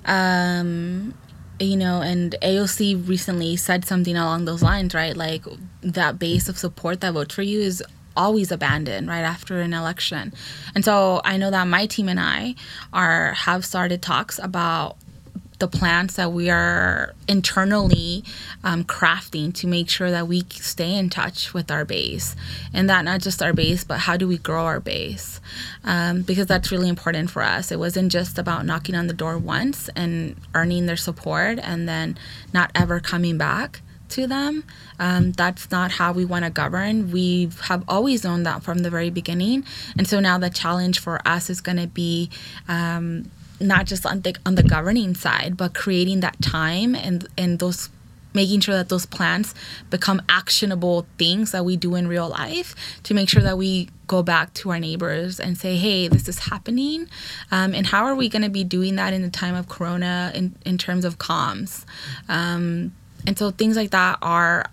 Um, you know, and AOC recently said something along those lines, right? Like that base of support that votes for you is always abandoned right after an election. And so I know that my team and I are have started talks about the plans that we are internally um, crafting to make sure that we stay in touch with our base and that not just our base but how do we grow our base um, because that's really important for us it wasn't just about knocking on the door once and earning their support and then not ever coming back to them. Um, that's not how we want to govern. We have always known that from the very beginning. And so now the challenge for us is going to be um, not just on the on the governing side, but creating that time and and those making sure that those plans become actionable things that we do in real life to make sure that we go back to our neighbors and say hey this is happening. Um, and how are we going to be doing that in the time of corona in, in terms of comms? Um, and so things like that are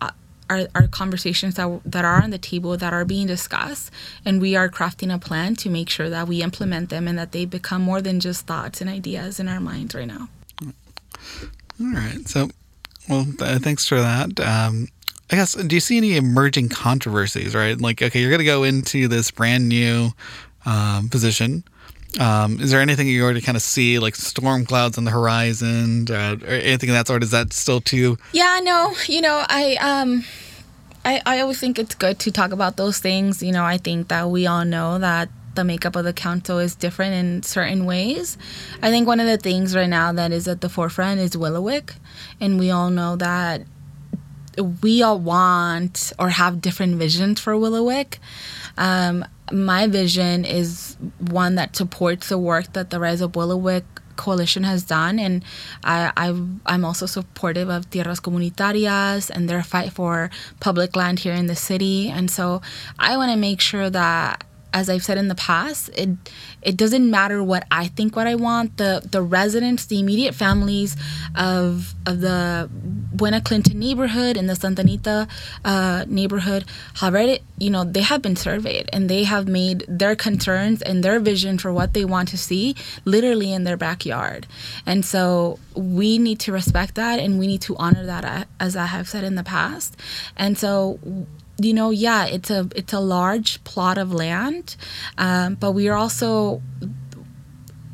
are, are conversations that, that are on the table that are being discussed and we are crafting a plan to make sure that we implement them and that they become more than just thoughts and ideas in our minds right now all right so well th- thanks for that um, I guess, do you see any emerging controversies, right? Like, okay, you're going to go into this brand new um, position. Um, is there anything you already kind of see, like storm clouds on the horizon, uh, or anything of that sort? Is that still too? Yeah, no. You know, I um, I I always think it's good to talk about those things. You know, I think that we all know that the makeup of the council is different in certain ways. I think one of the things right now that is at the forefront is Willowick, and we all know that we all want or have different visions for Willowick. Um, my vision is one that supports the work that the Rise Up Willowick coalition has done and I, I am also supportive of tierras comunitarias and their fight for public land here in the city. And so I want to make sure that as I've said in the past, it it doesn't matter what I think what I want. The the residents, the immediate families of of the Buena Clinton neighborhood and the Santa Anita uh, neighborhood have already, you know, they have been surveyed and they have made their concerns and their vision for what they want to see literally in their backyard. And so we need to respect that and we need to honor that as I have said in the past. And so you know, yeah, it's a it's a large plot of land, um, but we are also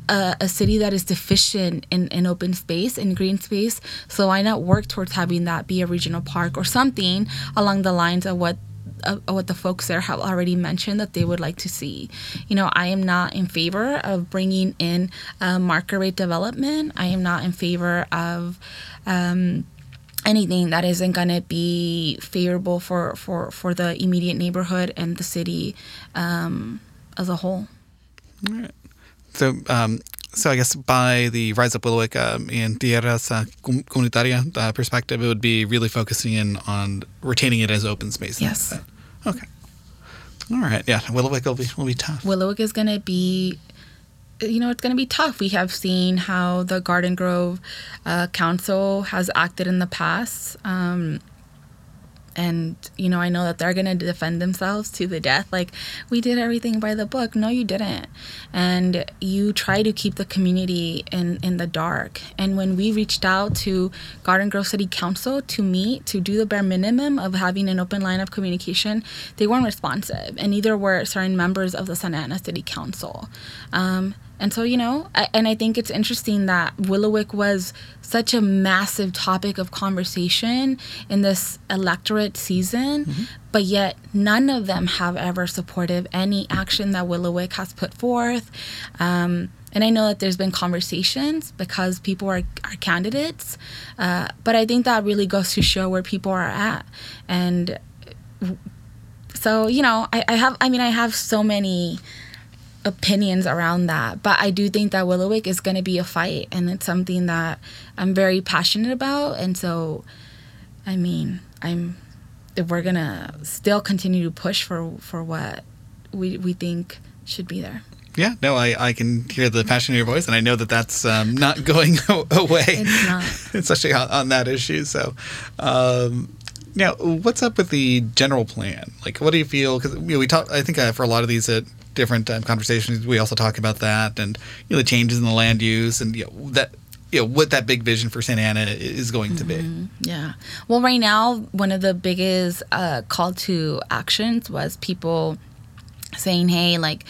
a, a, city that is deficient in, in open space and green space. So why not work towards having that be a regional park or something along the lines of what uh, what the folks there have already mentioned that they would like to see. You know, I am not in favor of bringing in uh, market rate development. I am not in favor of um, anything that isn't going to be favorable for, for, for the immediate neighborhood and the city um, as a whole. All right. So, um, so I guess by the Rise Up Willowick um, in Tierras uh, Comunitaria uh, perspective, it would be really focusing in on retaining it as open space. Yes. Okay. All right. Yeah, Willowick will be will be tough. Willowick is going to be you know, it's going to be tough. We have seen how the Garden Grove uh, Council has acted in the past. Um, and, you know, I know that they're going to defend themselves to the death. Like, we did everything by the book. No, you didn't. And you try to keep the community in, in the dark. And when we reached out to Garden Grove City Council to meet, to do the bare minimum of having an open line of communication, they weren't responsive. And neither were certain members of the Santa Ana City Council. Um, and so, you know, I, and I think it's interesting that Willowick was such a massive topic of conversation in this electorate season, mm-hmm. but yet none of them have ever supported any action that Willowick has put forth. Um, and I know that there's been conversations because people are, are candidates, uh, but I think that really goes to show where people are at. And so, you know, I, I have, I mean, I have so many opinions around that. But I do think that Willowick is going to be a fight, and it's something that I'm very passionate about. And so, I mean, I'm if we're gonna still continue to push for for what we we think should be there. Yeah, no, I, I can hear the passion in your voice, and I know that that's um, not going away. It's not, especially on, on, that issue. So, um, now, what's up with the general plan? Like, what do you feel? Because you know, we talked. I think uh, for a lot of these at different um, conversations, we also talk about that and you know the changes in the land use and you know, that you know what that big vision for Santa Ana is going to be. Mm-hmm. Yeah. Well, right now, one of the biggest uh, call to actions was people saying, "Hey, like,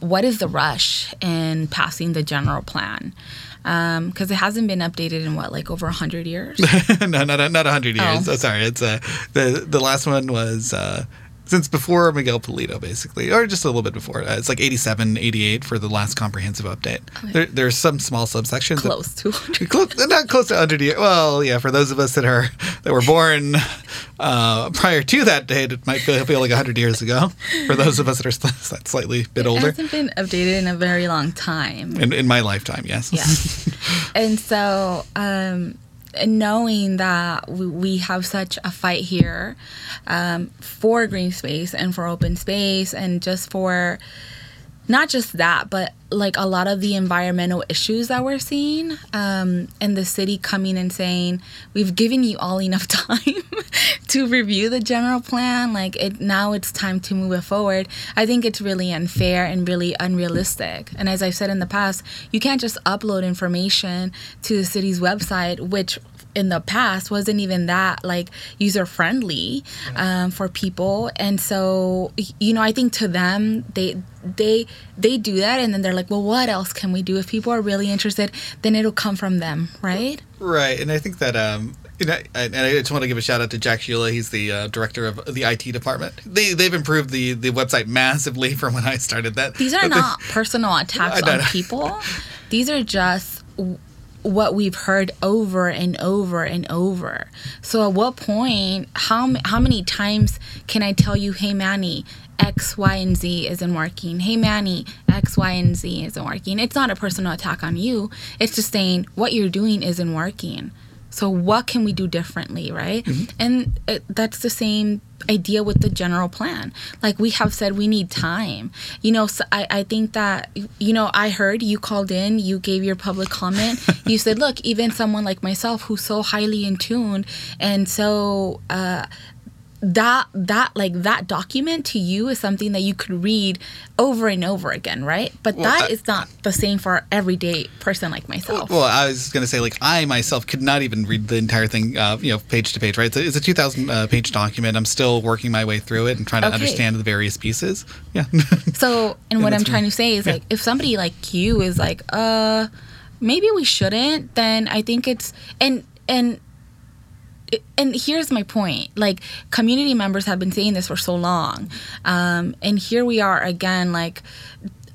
what is the rush in passing the general plan?" because um, it hasn't been updated in what like over a hundred years. no, not not a hundred years. Oh. oh. sorry, it's uh, the the last one was uh, since before Miguel Pulido, basically, or just a little bit before. Uh, it's like 87, 88 for the last comprehensive update. There, there's some small subsections. Close to close, not close to 100 years. Well, yeah, for those of us that are that were born uh, prior to that date, it might feel, feel like 100 years ago. For those of us that are slightly bit it older. It hasn't been updated in a very long time. In, in my lifetime, yes. Yeah. and so, um, knowing that we, we have such a fight here um, for green space and for open space and just for not just that, but like a lot of the environmental issues that we're seeing, um, and the city coming and saying, "We've given you all enough time to review the general plan. Like it now, it's time to move it forward." I think it's really unfair and really unrealistic. And as I've said in the past, you can't just upload information to the city's website, which in the past wasn't even that like user friendly um, for people and so you know i think to them they they they do that and then they're like well what else can we do if people are really interested then it'll come from them right right and i think that um you know, and I just want to give a shout out to Jack Sheila. He's the uh, director of the IT department. They they've improved the the website massively from when I started that. These are not personal attacks on people. These are just what we've heard over and over and over. So at what point, how how many times can I tell you, hey Manny, X, Y, and Z isn't working. Hey Manny, X, Y, and Z isn't working. It's not a personal attack on you. It's just saying what you're doing isn't working. So what can we do differently, right? Mm-hmm. And it, that's the same idea with the general plan. Like we have said, we need time. You know, so I, I think that, you know, I heard you called in, you gave your public comment. you said, look, even someone like myself who's so highly in tune and so uh, that that like that document to you is something that you could read over and over again right? But well, that I, is not the same for everyday person like myself. Well, i was going to say like i myself could not even read the entire thing uh, you know page to page right? It's a, it's a 2000 uh, page document. I'm still working my way through it and trying to okay. understand the various pieces. Yeah. So and, and what i'm trying to say is yeah. like if somebody like you is like uh maybe we shouldn't then i think it's and and and here's my point like community members have been saying this for so long um, and here we are again like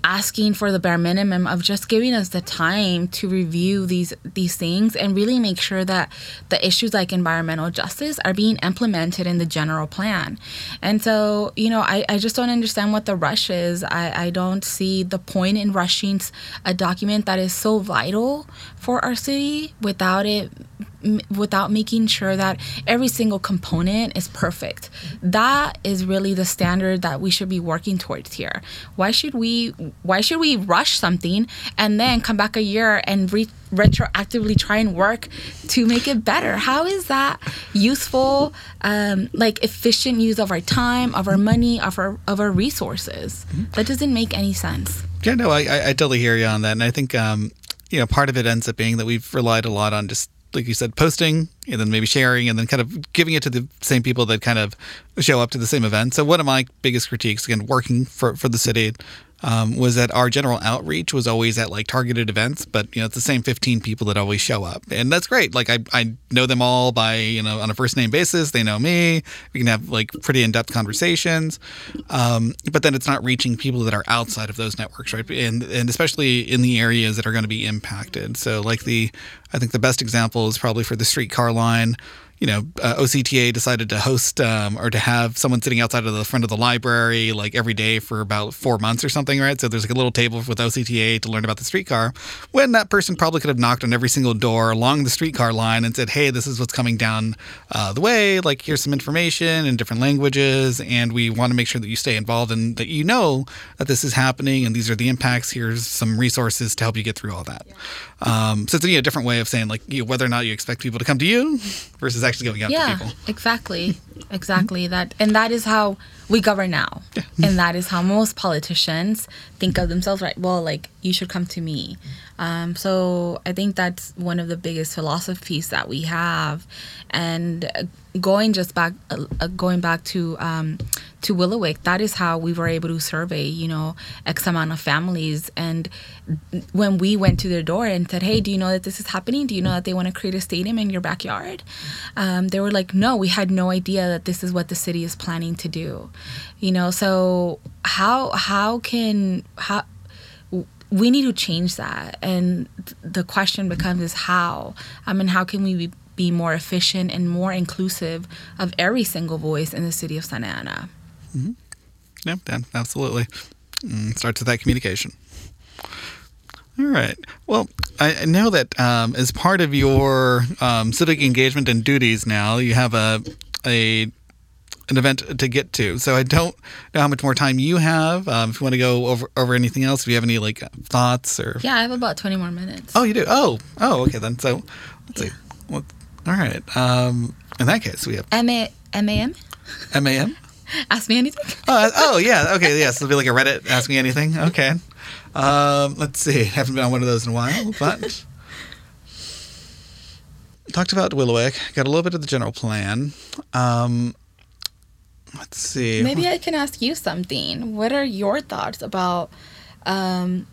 asking for the bare minimum of just giving us the time to review these these things and really make sure that the issues like environmental justice are being implemented in the general plan. And so, you know, I, I just don't understand what the rush is. I, I don't see the point in rushing a document that is so vital for our city without it without making sure that every single component is perfect. That is really the standard that we should be working towards here. Why should we why should we rush something and then come back a year and re- retroactively try and work to make it better? How is that useful um, like efficient use of our time, of our money, of our of our resources? That doesn't make any sense. Yeah, no, I, I totally hear you on that. And I think um, you know, part of it ends up being that we've relied a lot on just like you said, posting and then maybe sharing and then kind of giving it to the same people that kind of show up to the same event. So one of my biggest critiques, again, working for, for the city, um, was that our general outreach was always at like targeted events, but you know it's the same 15 people that always show up, and that's great. Like I, I know them all by you know on a first name basis. They know me. We can have like pretty in depth conversations, um, but then it's not reaching people that are outside of those networks, right? And and especially in the areas that are going to be impacted. So like the I think the best example is probably for the streetcar line you know, uh, OCTA decided to host um, or to have someone sitting outside of the front of the library like every day for about four months or something, right? So there's like a little table with OCTA to learn about the streetcar. When that person probably could have knocked on every single door along the streetcar line and said, "Hey, this is what's coming down uh, the way. Like, here's some information in different languages, and we want to make sure that you stay involved and that you know that this is happening and these are the impacts. Here's some resources to help you get through all that." Yeah. Um, so it's a you know, different way of saying like you know, whether or not you expect people to come to you versus actually going out yeah, to people. exactly, exactly that, and that is how we govern now, yeah. and that is how most politicians think of themselves. Right? Well, like you should come to me. Um, so I think that's one of the biggest philosophies that we have, and going just back, uh, going back to um, to Willowick, that is how we were able to survey, you know, X amount of families. And when we went to their door and said, hey, do you know that this is happening? Do you know that they want to create a stadium in your backyard? Um, they were like, no, we had no idea that this is what the city is planning to do. You know, so how how can how we need to change that and the question becomes is how i mean how can we be, be more efficient and more inclusive of every single voice in the city of santa ana Mm-hmm. Yeah, absolutely. Mm, starts with that communication. All right. Well, I know that um, as part of your um, civic engagement and duties now, you have a a an event to get to. So I don't know how much more time you have. Um, if you want to go over over anything else, if you have any like thoughts or Yeah, I have about 20 more minutes. oh, you do. Oh, oh, okay then. So let's see. What? All right. Um, in that case, we have M A M A M. MAM. Ask me anything. Oh, oh yeah. Okay. Yes. It'll be like a Reddit. Ask me anything. Okay. Um, let's see. Haven't been on one of those in a while, but talked about Willowick. Got a little bit of the general plan. Um, let's see. Maybe I can ask you something. What are your thoughts about? Um,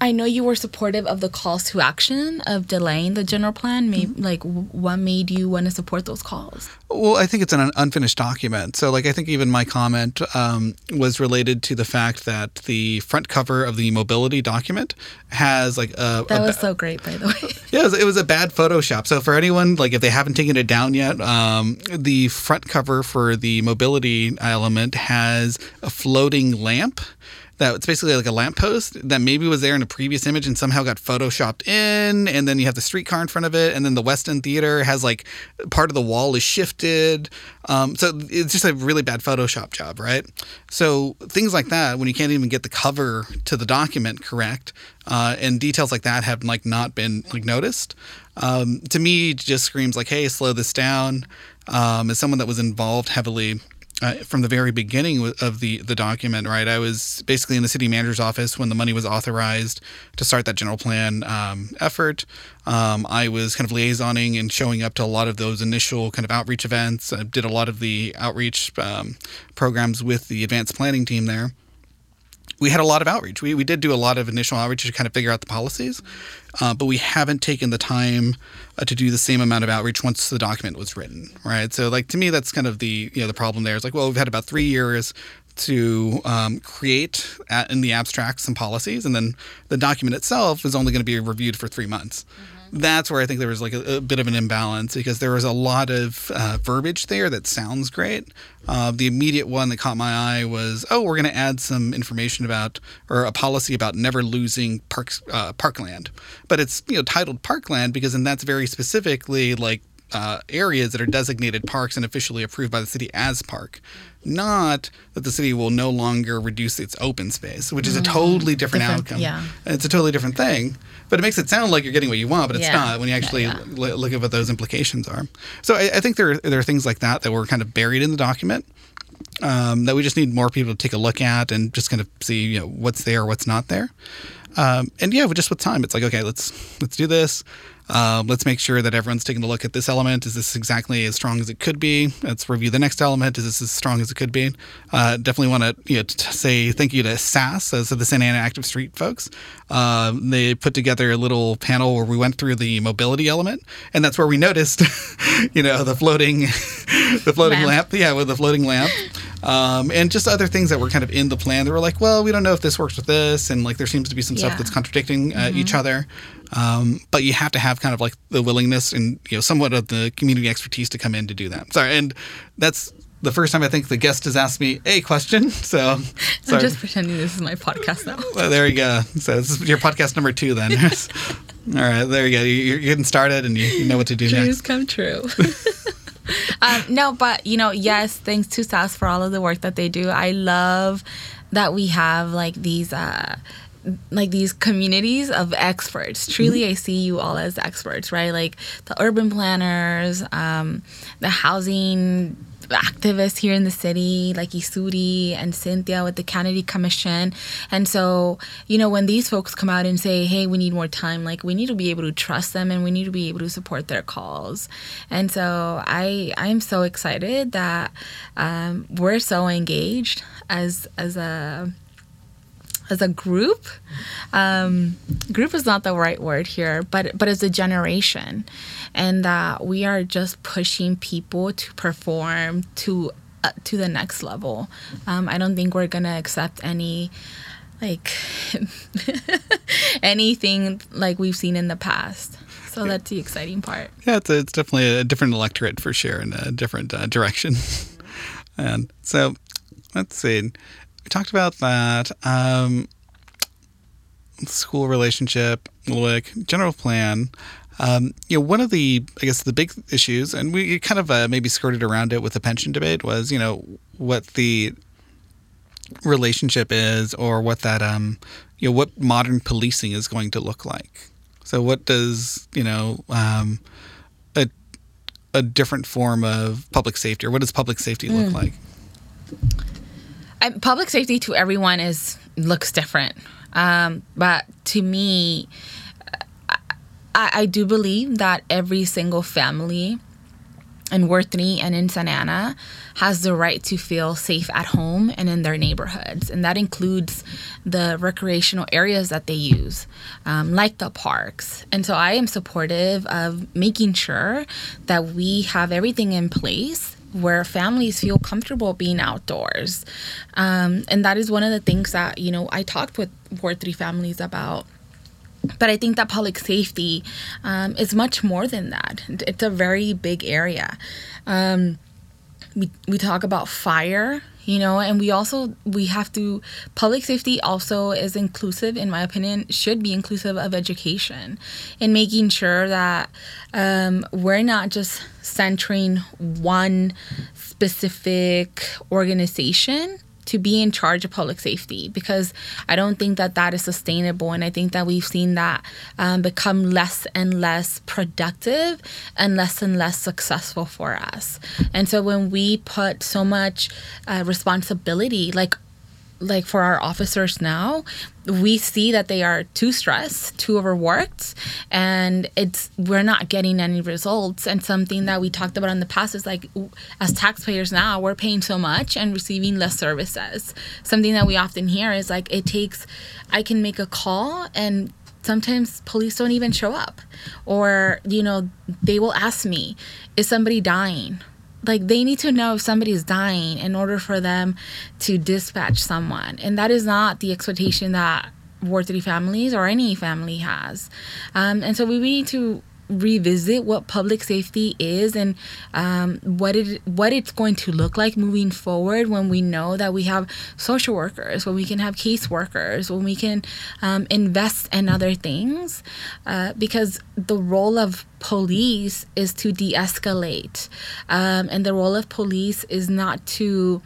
I know you were supportive of the calls to action of delaying the general plan. Maybe Mm-hmm. like what made you want to support those calls? Well, I think it's an unfinished document. So, like, I think even my comment um, was related to the fact that the front cover of the mobility document has like a, That a was so great, by the way. Yeah, it was, it was a bad Photoshop. So for anyone like if they haven't taken it down yet, um, the front cover for the mobility element has a floating lamp. That it's basically like a lamppost that maybe was there in a previous image and somehow got photoshopped in, and then you have the streetcar in front of it, and then the West End Theater has like part of the wall is shifted. Um, so it's just a really bad Photoshop job, right? So things like that, when you can't even get the cover to the document correct, uh, and details like that have like not been like noticed. Um, to me, just screams like, "Hey, slow this down." Um, as someone that was involved heavily uh, from the very beginning of the the document, right? I was basically in the city manager's office when the money was authorized to start that general plan um, effort. Um, I was kind of liaisoning and showing up to a lot of those initial kind of outreach events. I did a lot of the outreach um, programs with the advanced planning team there we had a lot of outreach. We, we did do a lot of initial outreach to kind of figure out the policies, uh, but we haven't taken the time uh, to do the same amount of outreach once the document was written, right? So, like to me, that's kind of the you know the problem there. Is like, well, we've had about three years to um, create at, in the abstract some policies, and then the document itself is only going to be reviewed for three months. That's where I think there was like a, a bit of an imbalance because there was a lot of uh, verbiage there that sounds great. Uh, the immediate one that caught my eye was, oh, we're going to add some information about or a policy about never losing parks, uh, parkland, but it's you know titled parkland because and that's very specifically like uh, areas that are designated parks and officially approved by the city as park, not that the city will no longer reduce its open space, which is a totally different, Different, outcome. yeah. It's a totally different thing, but it makes it sound like you're getting what you want, but it's Yeah. not when you actually yeah. l- look at what those implications are. So I, I think there, are, there are things like that that were kind of buried in the document um, that we just need more people to take a look at and just kind of see you know what's there, what's not there. Um, and yeah, just with time, it's like okay, let's let's do this. Um, let's make sure that everyone's taking a look at this element. Is this exactly as strong as it could be? Let's review the next element. Is this as strong as it could be? Uh, definitely want to you know, t- say thank you to SAS, uh, so the Santa Ana Active Street folks. Um, they put together a little panel where we went through the mobility element, and that's where we noticed, you know, the floating, the floating Lamp. lamp. Yeah, with the floating lamp. Um, and just other things that were kind of in the plan that were like, well, we don't know if this works with this, and like there seems to be some stuff that's contradicting uh, each other. Um, but you have to have kind of like the willingness and you know somewhat of the community expertise to come in to do that. Sorry, and that's the first time I think the guest has asked me a question. So I'm just pretending this is my podcast now. Well, there you go. So this is your podcast number two then. All right, there you go. You- You're getting started and you, know what to do Dreams next. come true. Um, no, but you know, yes, thanks to SAS for all of the work that they do. I love that we have like these. Uh, like these communities of experts. Truly, I see you all as experts, right? Like the urban planners, um, the housing activists here in the city, like Isuri and Cynthia with the Kennedy Commission. And so, you know, when these folks come out and say, hey, we need more time, like we need to be able to trust them and we need to be able to support their calls. And so I I'm so excited that um, we're so engaged as as a as a group. Um, group is not the right word here but but as a generation. And that we are just pushing people to perform to uh, to the next level. Um, i don't think we're gonna accept any like anything like we've seen in the past. So that's the exciting part. Yeah, it's, it's definitely a different electorate for sure in a different uh, direction. and so let's see. We talked about that. Um, school relationship, like general plan. Um, you know, one of the, I guess, the big issues, and we kind of uh, maybe skirted around it with the pension debate, was you know what the relationship is, or what that, um, you know, what modern policing is going to look like. So, what does you know um, a a different form of public safety, or what does public safety look like? I, public safety to everyone is looks different, um, but to me, I, I do believe that every single family in Ward Three and in Santa Ana has the right to feel safe at home and in their neighborhoods. And that includes the recreational areas that they use, um, like the parks. And so I am supportive of making sure that we have everything in place where families feel comfortable being outdoors. Um, and that is one of the things that, you know, I talked with Ward 3 families about but I think that public safety um, is much more than that. It's a very big area. Um, we, we talk about fire you know and we also we have to public safety also is inclusive in my opinion should be inclusive of education and making sure that um, we're not just centering one specific organization to be in charge of public safety because I don't think that that is sustainable. And I think that we've seen that um, become less and less productive and less and less successful for us. And so when we put so much uh, responsibility, like like for our officers now we see that they are too stressed too overworked and it's we're not getting any results. And something that we talked about in the past is like as taxpayers now we're paying so much and receiving less services. Something that we often hear is like it takes i can make a call and sometimes police don't even show up. Or you know they will ask me is somebody dying like they need to know if somebody's dying in order for them to dispatch someone. And that is not the expectation that Ward 3 families or any family has. Um, and so we need to revisit what public safety is and um, what it what it's going to look like moving forward when we know that we have social workers, when we can have case workers, when we can um, invest in other things, uh, because the role of police is to de-escalate, um, and the role of police is not to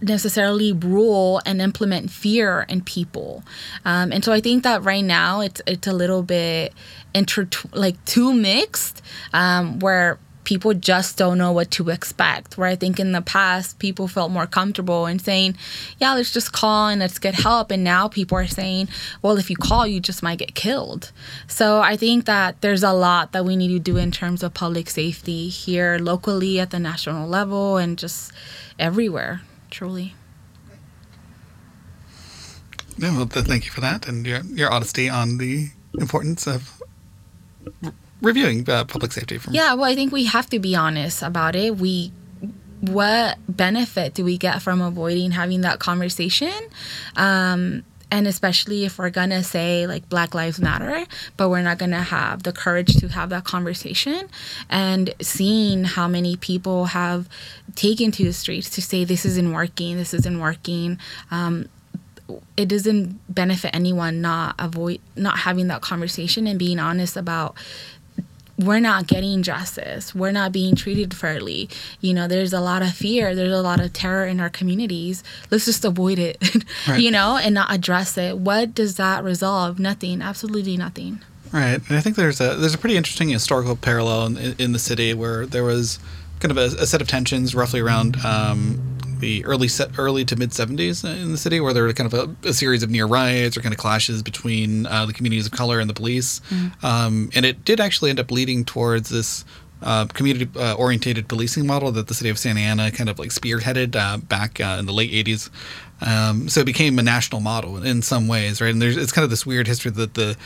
necessarily rule and implement fear in people. Um, and so I think that right now it's it's a little bit inter like too mixed, um, where people just don't know what to expect. Where I think in the past people felt more comfortable in saying, "Yeah, let's just call and let's get help," and now people are saying, "Well, if you call, you just might get killed." So I think that there's a lot that we need to do in terms of public safety here locally at the national level and just everywhere truly. Yeah, well, thank you for that and your, your honesty on the importance of re- reviewing uh, public safety. From yeah, well, I think we have to be honest about it. We what benefit do we get from avoiding having that conversation? Um, and especially if we're gonna say like black lives matter but we're not gonna have the courage to have that conversation and seeing how many people have taken to the streets to say this isn't working this isn't working. Um, it doesn't benefit anyone not avoid not having that conversation and being honest about we're not getting justice. We're not being treated fairly. You know, there's a lot of fear, there's a lot of terror in our communities. Let's just avoid it, right. you know, and not address it. What does that resolve? Nothing, absolutely nothing. Right. And I think there's a there's a pretty interesting historical parallel in, in the city where there was kind of a, a set of tensions roughly around um, the early set, early to mid 70s in the city, where there were kind of a, a series of near riots or kind of clashes between uh, the communities of color and the police, mm-hmm. um, and it did actually end up leading towards this. Uh, community uh, orientated policing model that the city of Santa Ana kind of like spearheaded uh, back uh, in the late 80s. Um, so it became a national model in some ways, right? And there's it's kind of this weird history that the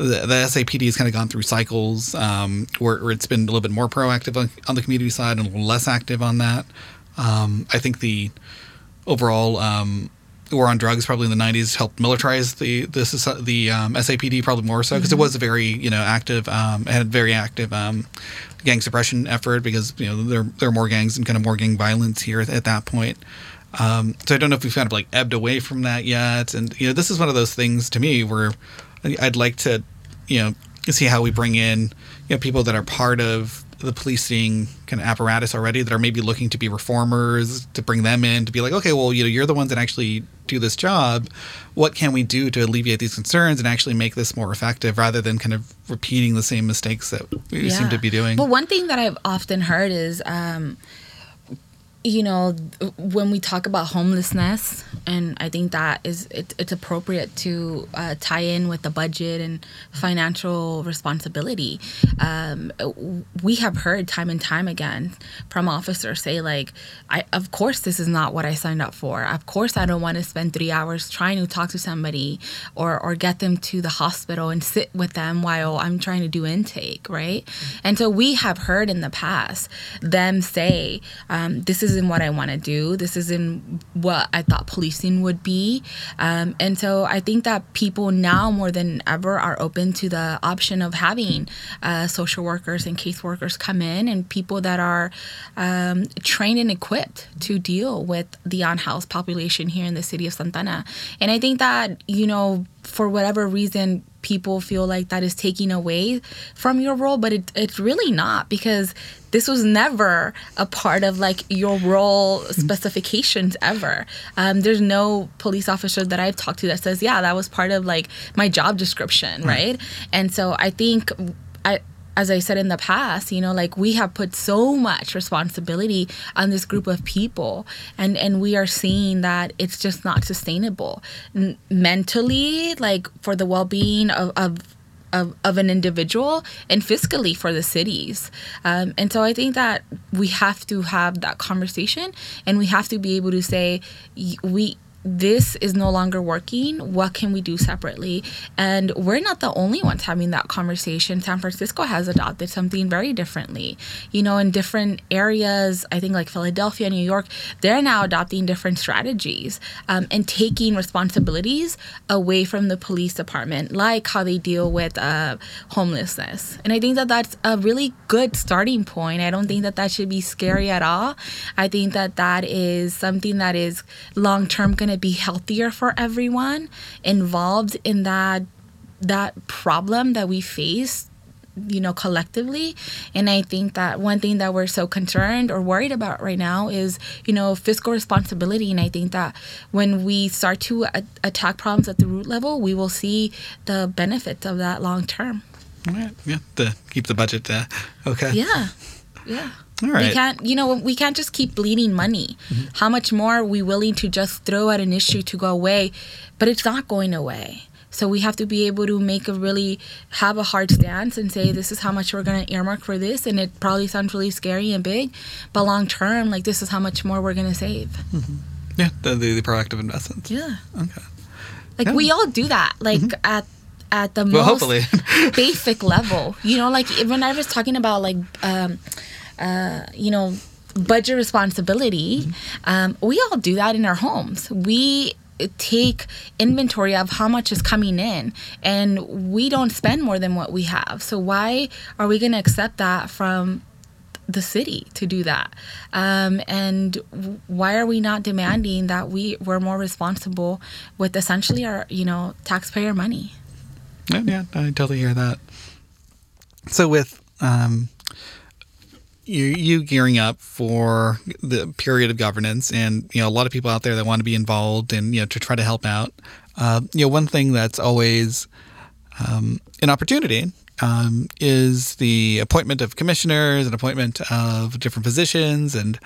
the, the SAPD has kind of gone through cycles um, where, where, it's been a little bit more proactive on, on, the community side and a little less active on that. Um, I think the overall um, war on drugs probably in the 90s helped militarize the the, the um, SAPD probably more so because mm-hmm. it was a very you know active um, had very active um, gang suppression effort because you know there there are more gangs and kind of more gang violence here at, at that point. Um, so I don't know if we've kind of like ebbed away from that yet. And you know, this is one of those things to me where I'd like to, you know, see how we bring in you know people that are part of the policing kind of apparatus already that are maybe looking to be reformers to bring them in to be like okay well you know you're the ones that actually do this job what can we do to alleviate these concerns and actually make this more effective rather than kind of repeating the same mistakes that we yeah. seem to be doing but one thing that i've often heard is um, you know when we talk about homelessness and i think that is it, it's appropriate to uh, tie in with the budget and financial responsibility. Um, we have heard time and time again from officers say like i of course this is not what i signed up for. Of course i don't want to spend three hours trying to talk to somebody or or get them to the hospital and sit with them while i'm trying to do intake right? And so we have heard in the past them say um, this is isn't what I want to do. This isn't what I thought policing would be. Um, and so I think that people now more than ever are open to the option of having uh, social workers and caseworkers come in and people that are um, trained and equipped to deal with the unhoused population here in the city of Santa Ana. And I think that, you know, for whatever reason, people feel like that is taking away from your role, but it, it's really not because this was never a part of like your role specifications ever. Um, there's no police officer that I've talked to that says, yeah, that was part of like my job description, right? right? And so I think I as I said in the past, you know, like we have put so much responsibility on this group of people, and and we are seeing that it's just not sustainable N- mentally, like for the well being of, of of, of an individual and fiscally for the cities. Um, and so I think that we have to have that conversation and we have to be able to say, we this is no longer working. What can we do separately? And we're not the only ones having that conversation. San Francisco has adopted something very differently. You know, in different areas, I think like Philadelphia, New York, they're now adopting different strategies um, and taking responsibilities away from the police department, like how they deal with uh, homelessness. And I think that that's a really good starting point. I don't think that that should be scary at all. I think that that is something that is long term going to be healthier for everyone involved in that that problem that we face you know collectively. And i think that one thing that we're so concerned or worried about right now is you know fiscal responsibility. And i think that when we start to a- attack problems at the root level we will see the benefits of that long term. Yeah, yeah to keep the budget uh, okay. Yeah. Yeah right. We can't, you know, we can't just keep bleeding money. Mm-hmm. How much more are we willing to just throw at an issue to go away? But it's not going away. So we have to be able to make a really have a hard stance and say this is how much we're going to earmark for this, and it probably sounds really scary and big, but long term, like this is how much more we're going to save. Mm-hmm. Yeah, the, the, the proactive investments. Yeah. Okay. Like yeah. we all do that. Like mm-hmm. at at the well, most basic level. You know, like when I was talking about like um, uh, you know, budget responsibility, mm-hmm. um, we all do that in our homes. We take inventory of how much is coming in and we don't spend more than what we have. So why are we going to accept that from the city to do that? Um, and why are we not demanding that we we're more responsible with essentially our, you know, taxpayer money? Yeah, yeah I totally hear that. So with um, you, you gearing up for the period of governance, and you know a lot of people out there that want to be involved and you know to try to help out. Uh, you know, one thing that's always um, an opportunity um, is the appointment of commissioners and appointment of different positions, and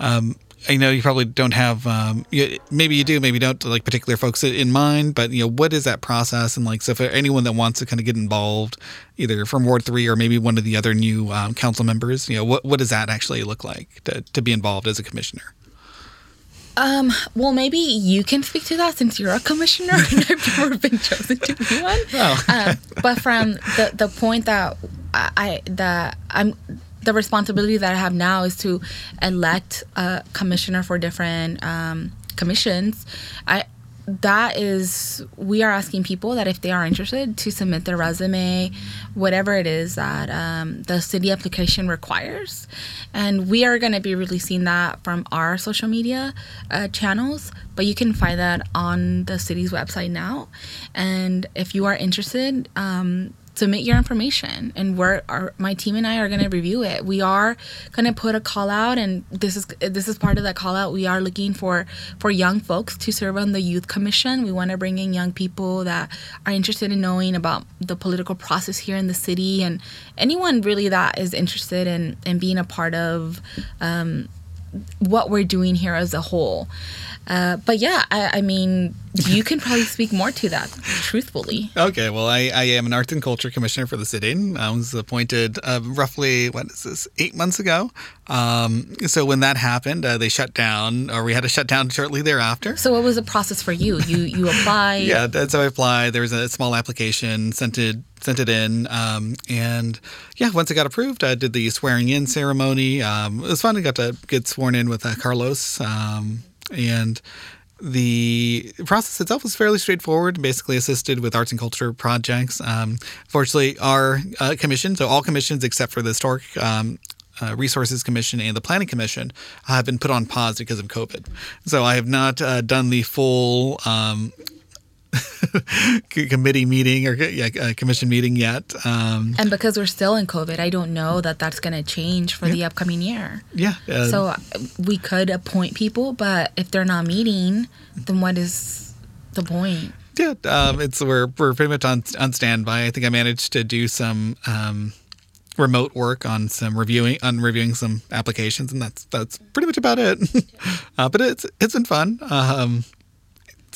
um, I know you probably don't have, um, you, maybe you do, maybe you don't, like particular folks in mind, but you know, what is that process? And like, so for anyone that wants to kind of get involved, either from Ward Three or maybe one of the other new um, council members, you know, what what does that actually look like to to be involved as a commissioner? Um, well, maybe you can speak to that since you're a commissioner and I've never been chosen to be one. Oh. Um, but from the the point that I that I'm the responsibility that I have now is to elect a commissioner for different um, commissions. I that is we are asking people that if they are interested to submit their resume whatever it is that um, the city application requires and we are going to be releasing that from our social media uh, channels but you can find that on the city's website now and if you are interested um, submit your information and we're our, my team and I are going to review it. We are going to put a call out and this is this is part of that call out. We are looking for for young folks to serve on the youth commission. We want to bring in young people that are interested in knowing about the political process here in the city and anyone really that is interested in in being a part of um, what we're doing here as a whole. Uh, but yeah, I, I, mean, you can probably speak more to that, truthfully. Okay, well, I, I am an arts and culture commissioner for the city. I was appointed uh, roughly, what is this, eight months ago. Um, so when that happened, uh, they shut down, or we had to shut down shortly thereafter. So what was the process for you? You you applied? yeah, that's how I applied. There was a small application, sent it sent it in, um, and yeah, once it got approved, I did the swearing in ceremony. Um, it was fun. I got to get sworn in with uh, Carlos. Um, and the process itself was fairly straightforward, basically assisted with arts and culture projects. Um, fortunately, our uh, commission, so all commissions except for the Historic um, uh, Resources Commission and the Planning Commission, have been put on pause because of COVID. So I have not uh, done the full um, committee meeting or yeah, commission meeting yet. Um, and because we're still in COVID, I don't know that that's going to change for yeah. the upcoming year. Yeah. Uh, so uh, we could appoint people, but if they're not meeting, then what is the point? Yeah, um, it's we're we're pretty much on on standby. I think I managed to do some um, remote work on some reviewing on reviewing some applications, and that's that's pretty much about it. uh, but it's it's been fun. Um,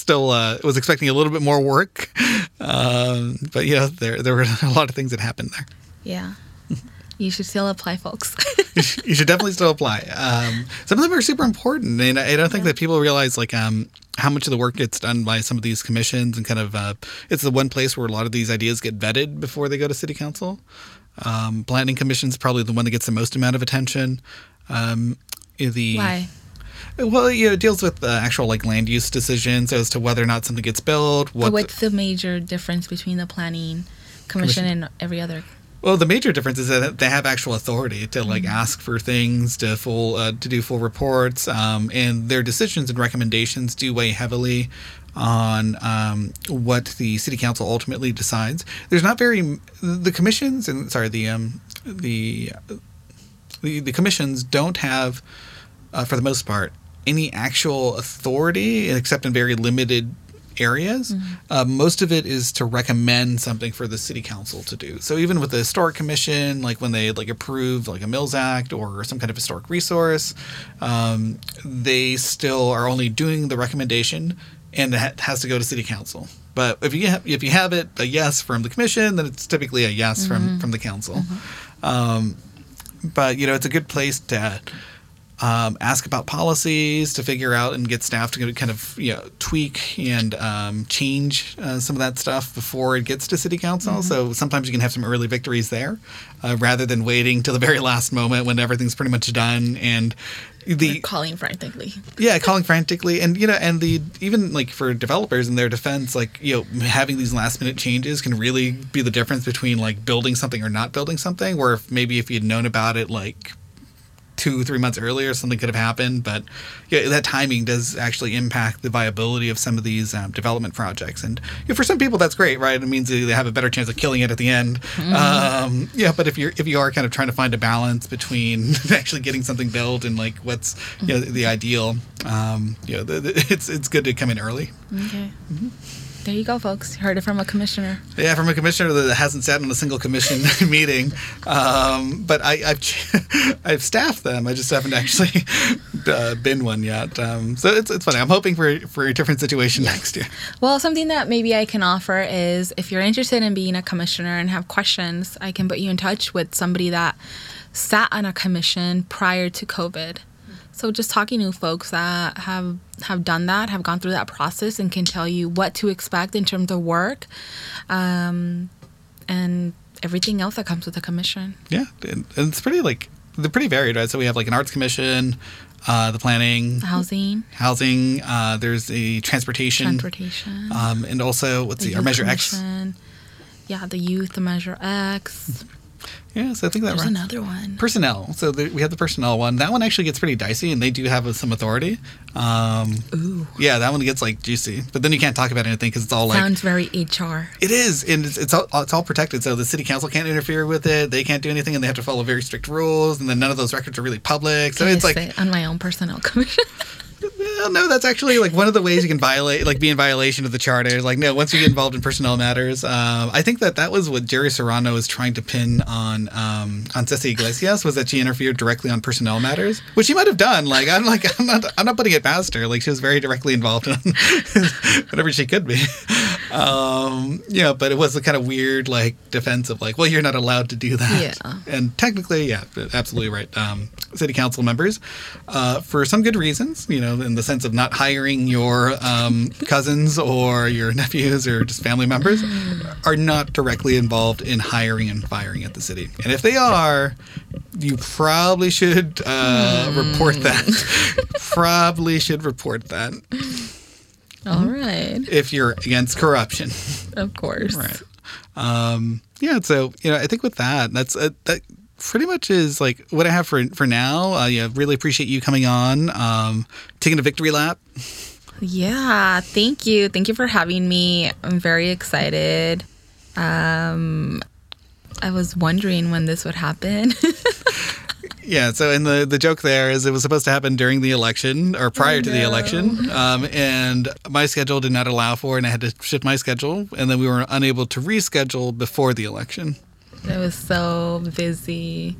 still uh, was expecting a little bit more work, um, but yeah, there there were a lot of things that happened there. Yeah. You should still apply, folks. you should definitely still apply. Um, some of them are super important, and I don't think yeah. that people realize like um, how much of the work gets done by some of these commissions, and kind of uh, it's the one place where a lot of these ideas get vetted before they go to city council. Um, planning commission is probably the one that gets the most amount of attention. Um, the why? Well, you know, it deals with the actual like land use decisions as to whether or not something gets built. What what's the, the major difference between the planning commission, commission, and every other? Well, the major difference is that they have actual authority to like mm-hmm. ask for things, to full uh, to do full reports, um, and their decisions and recommendations do weigh heavily on um, what the city council ultimately decides. There's not very the commissions and sorry the um, the, the the commissions don't have, uh, for the most part, any actual authority except in very limited areas. Mm-hmm. Uh, most of it is to recommend something for the city council to do. So even with the historic commission, like when they like approve like a Mills Act or some kind of historic resource, um, they still are only doing the recommendation, and it has to go to city council. But if you have, if you have it a yes from the commission, then it's typically a yes mm-hmm. from from the council. Mm-hmm. Um, but you know, it's a good place to um, ask about policies to figure out and get staff to kind of you know tweak and um, change uh, some of that stuff before it gets to city council. Mm-hmm. So sometimes you can have some early victories there, uh, rather than waiting till the very last moment when everything's pretty much done and the calling frantically. Yeah, calling frantically, and you know, and the even like for developers in their defense, like you know, having these last minute changes can really be the difference between like building something or not building something. Where if maybe if you'd known about it like two three months earlier something could have happened but yeah, that timing does actually impact the viability of some of these um, development projects. And you know, for some people that's great right? It means they have a better chance of killing it at the end. Mm-hmm. um, yeah but if you're if you are kind of trying to find a balance between actually getting something built and like what's you know the ideal um, you know the, the, it's it's good to come in early. Okay. Mm-hmm. There you go, folks. You heard it from a commissioner. Yeah, from a commissioner that hasn't sat in a single commission meeting. Um, but I, have I've staffed them. I just haven't actually uh, been one yet. Um, so it's, it's funny. I'm hoping for for a different situation yeah. next year. Well, something that maybe I can offer is if you're interested in being a commissioner and have questions, I can put you in touch with somebody that sat on a commission prior to COVID. So just talking to folks that have have done that, have gone through that process, and can tell you what to expect in terms of work, um, and everything else that comes with the commission. Yeah, and it's pretty like they're pretty varied, right? So we have like an arts commission, uh, the planning, Housing, housing. Uh, there's a transportation, transportation. um, and also what's the the, our Measure X. Yeah, the youth, the Measure X. Yeah, so I think that There's right. another one. Personnel. So the, we have the personnel one. That one actually gets pretty dicey, and they do have some authority. Um, Ooh. yeah, that one gets like juicy, but then you can't talk about anything because it's all like Sounds very HR. It is, and it's, it's all it's all protected. So the city council can't interfere with it. They can't do anything, and they have to follow very strict rules. And then none of those records are really public. So Can I it's like, on my own personnel commission. well, no, that's actually like one of the ways you can violate, like be in violation of the charter. Like, no, once you get involved in personnel matters, um, I think that that was what Jerry Serrano was trying to pin on um, on Ceci Iglesias was that she interfered directly on personnel matters, which she might have done. Like, I'm like, I'm not, I'm not putting it past her. Like, she was very directly involved in whatever she could be. Um, yeah, but it was the kind of weird like defense of like, well, you're not allowed to do that. Yeah. And technically, yeah, absolutely right. Um, city council members, uh, for some good reasons, you know, in the sense of not hiring your um, cousins or your nephews or just family members, are not directly involved in hiring and firing at the city. And if they are, you probably should uh, report that. probably should report that All right. if you're against corruption. Of course. Right. Um, yeah. So you know, I think with that, that's uh, that pretty much is like what I have for for now. Uh, yeah, really appreciate you coming on, um, taking a victory lap. Yeah, thank you. Thank you for having me. I'm very excited. Um I was wondering when this would happen. Yeah. So, and the the joke there is it was supposed to happen during the election or prior to the election, um, and my schedule did not allow for, it, and I had to shift my schedule, and then we were unable to reschedule before the election. I was so busy.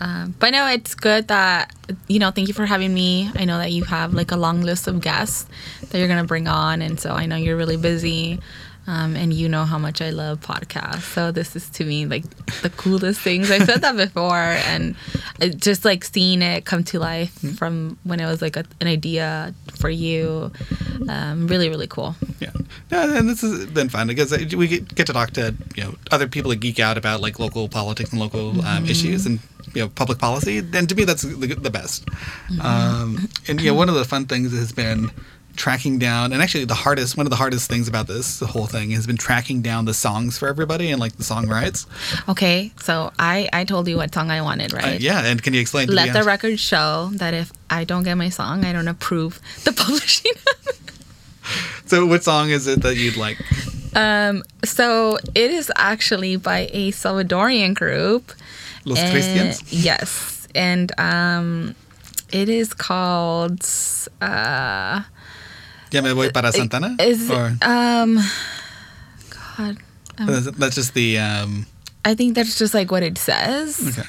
Um, but no, it's good that, you know, thank you for having me. I know that you have like a long list of guests that you're going to bring on. And so I know you're really busy. Um, and you know how much I love podcasts. So this is to me like the coolest things. I've said that before. And just like seeing it come to life from when it was like a, an idea for you, um, really, really cool. Yeah, yeah, and this has been fun because we get, to talk to you know other people that geek out about like local politics and local um, issues and you know public policy. And to me, that's the, the best. Um, and you know, one of the fun things has been tracking down, and actually the hardest one of the hardest things about this whole thing has been tracking down the songs for everybody and like the song rights. Okay. So I, I told you what song I wanted, Uh, right? yeah, and can you explain? Let the the record show that if I don't get my song, I don't approve the publishing. So, what song is it that you'd like? um, so it is actually by a Salvadorian group. Los and- Christians. Yes, and um, it is called. Uh, Ya me voy para Santana. is or um, God, that's just the um, I think that's just like what it says. okay.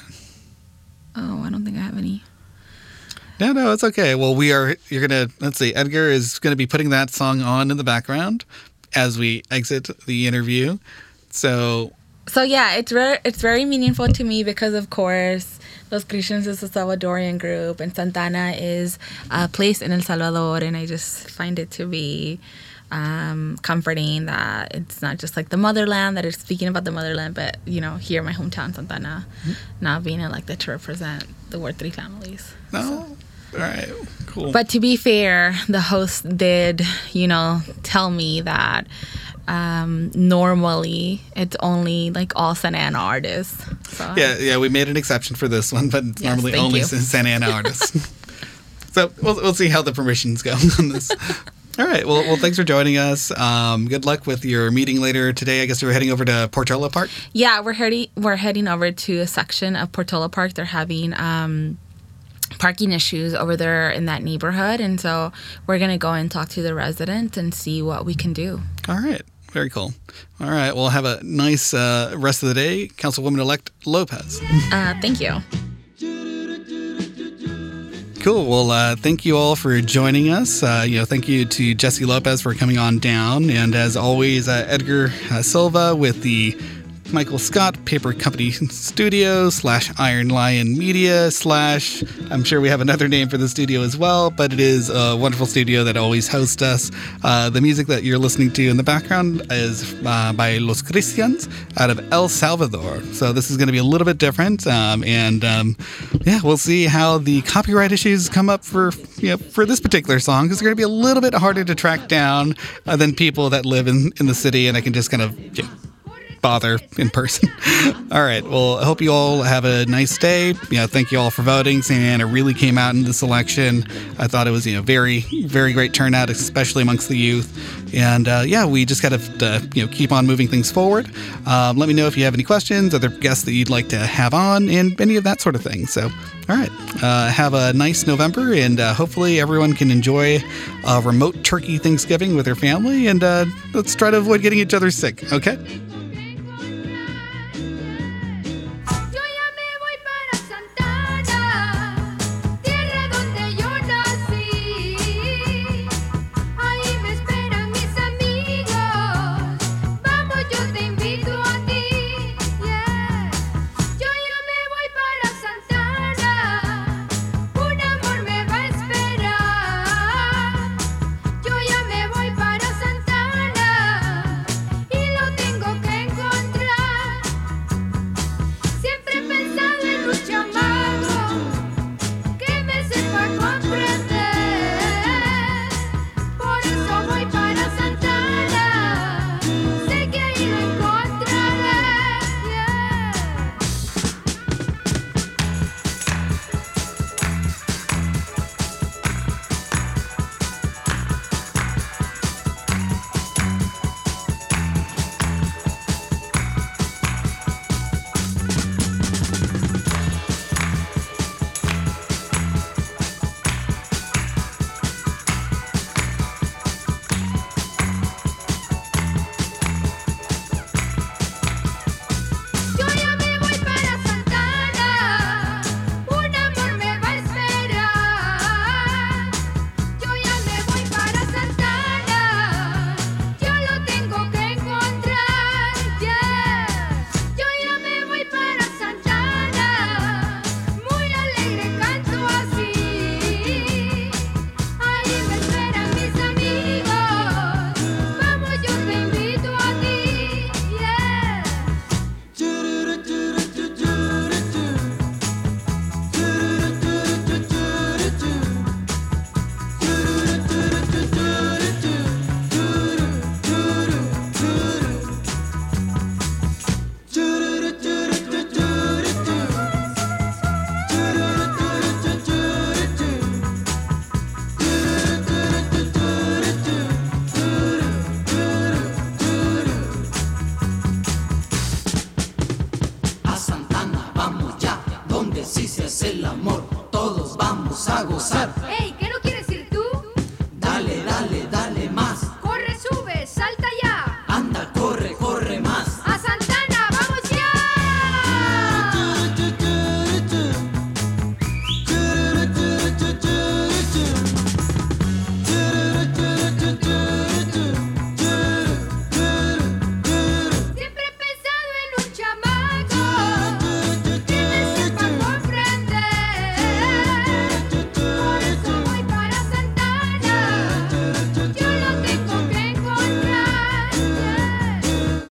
Oh, I don't think I have any. No, no, it's okay. Well, we are. You're gonna. Let's see. Edgar is gonna be putting that song on in the background as we exit the interview. So So yeah, it's very it's very meaningful to me because of course Los Christians is a Salvadorian group and Santa Ana is a place in El Salvador and I just find it to be um, comforting that it's not just like the motherland that it's speaking about the motherland, but you know here my hometown Santa Ana, not being elected to represent the Ward Three families. no, all right, cool. But to be fair, the host did, you know, tell me that um, normally it's only like all Santa Ana artists. So yeah, yeah, we made an exception for this one, but it's Yes, normally only you. Santa Ana artists. so we'll we'll see how the permissions go on this. All right. Well, well, thanks for joining us. Um, good luck with your meeting later today. I guess we're heading over to Portola Park. Yeah, we're heading we're heading over to a section of Portola Park. They're having um, parking issues over there in that neighborhood, and so we're gonna go and talk to the residents and see what we can do. All right. Very cool. All right. Well, have a nice uh, rest of the day, Councilwoman elect Lopez. Uh, thank you. Cool. Well, uh, thank you all for joining us. Uh, you know, thank you to Jessie Lopez for coming on down, and as always, uh, Edgar uh, Silva with the Michael Scott, Paper Company Studio slash Iron Lion Media slash. I'm sure we have another name for the studio as well, but it is a wonderful studio that always hosts us. Uh, the music that you're listening to in the background is uh, by Los Cristians out of El Salvador. So this is going to be a little bit different, um, and um, yeah, we'll see how the copyright issues come up for you know, for this particular song because they're going to be a little bit harder to track down uh, than people that live in in the city, and I can just kind of. Know, bother in person. all right. Well, I hope you all have a nice day. You know, thank you all for voting. Santa Ana really came out in this election. I thought it was, you know, very, very great turnout, especially amongst the youth. And uh, yeah, we just got to, uh, you know, keep on moving things forward. Um, let me know if you have any questions, other guests that you'd like to have on, and any of that sort of thing. So, all right. Uh, have a nice November, and uh, hopefully everyone can enjoy a remote turkey Thanksgiving with their family. And uh, let's try to avoid getting each other sick. Okay.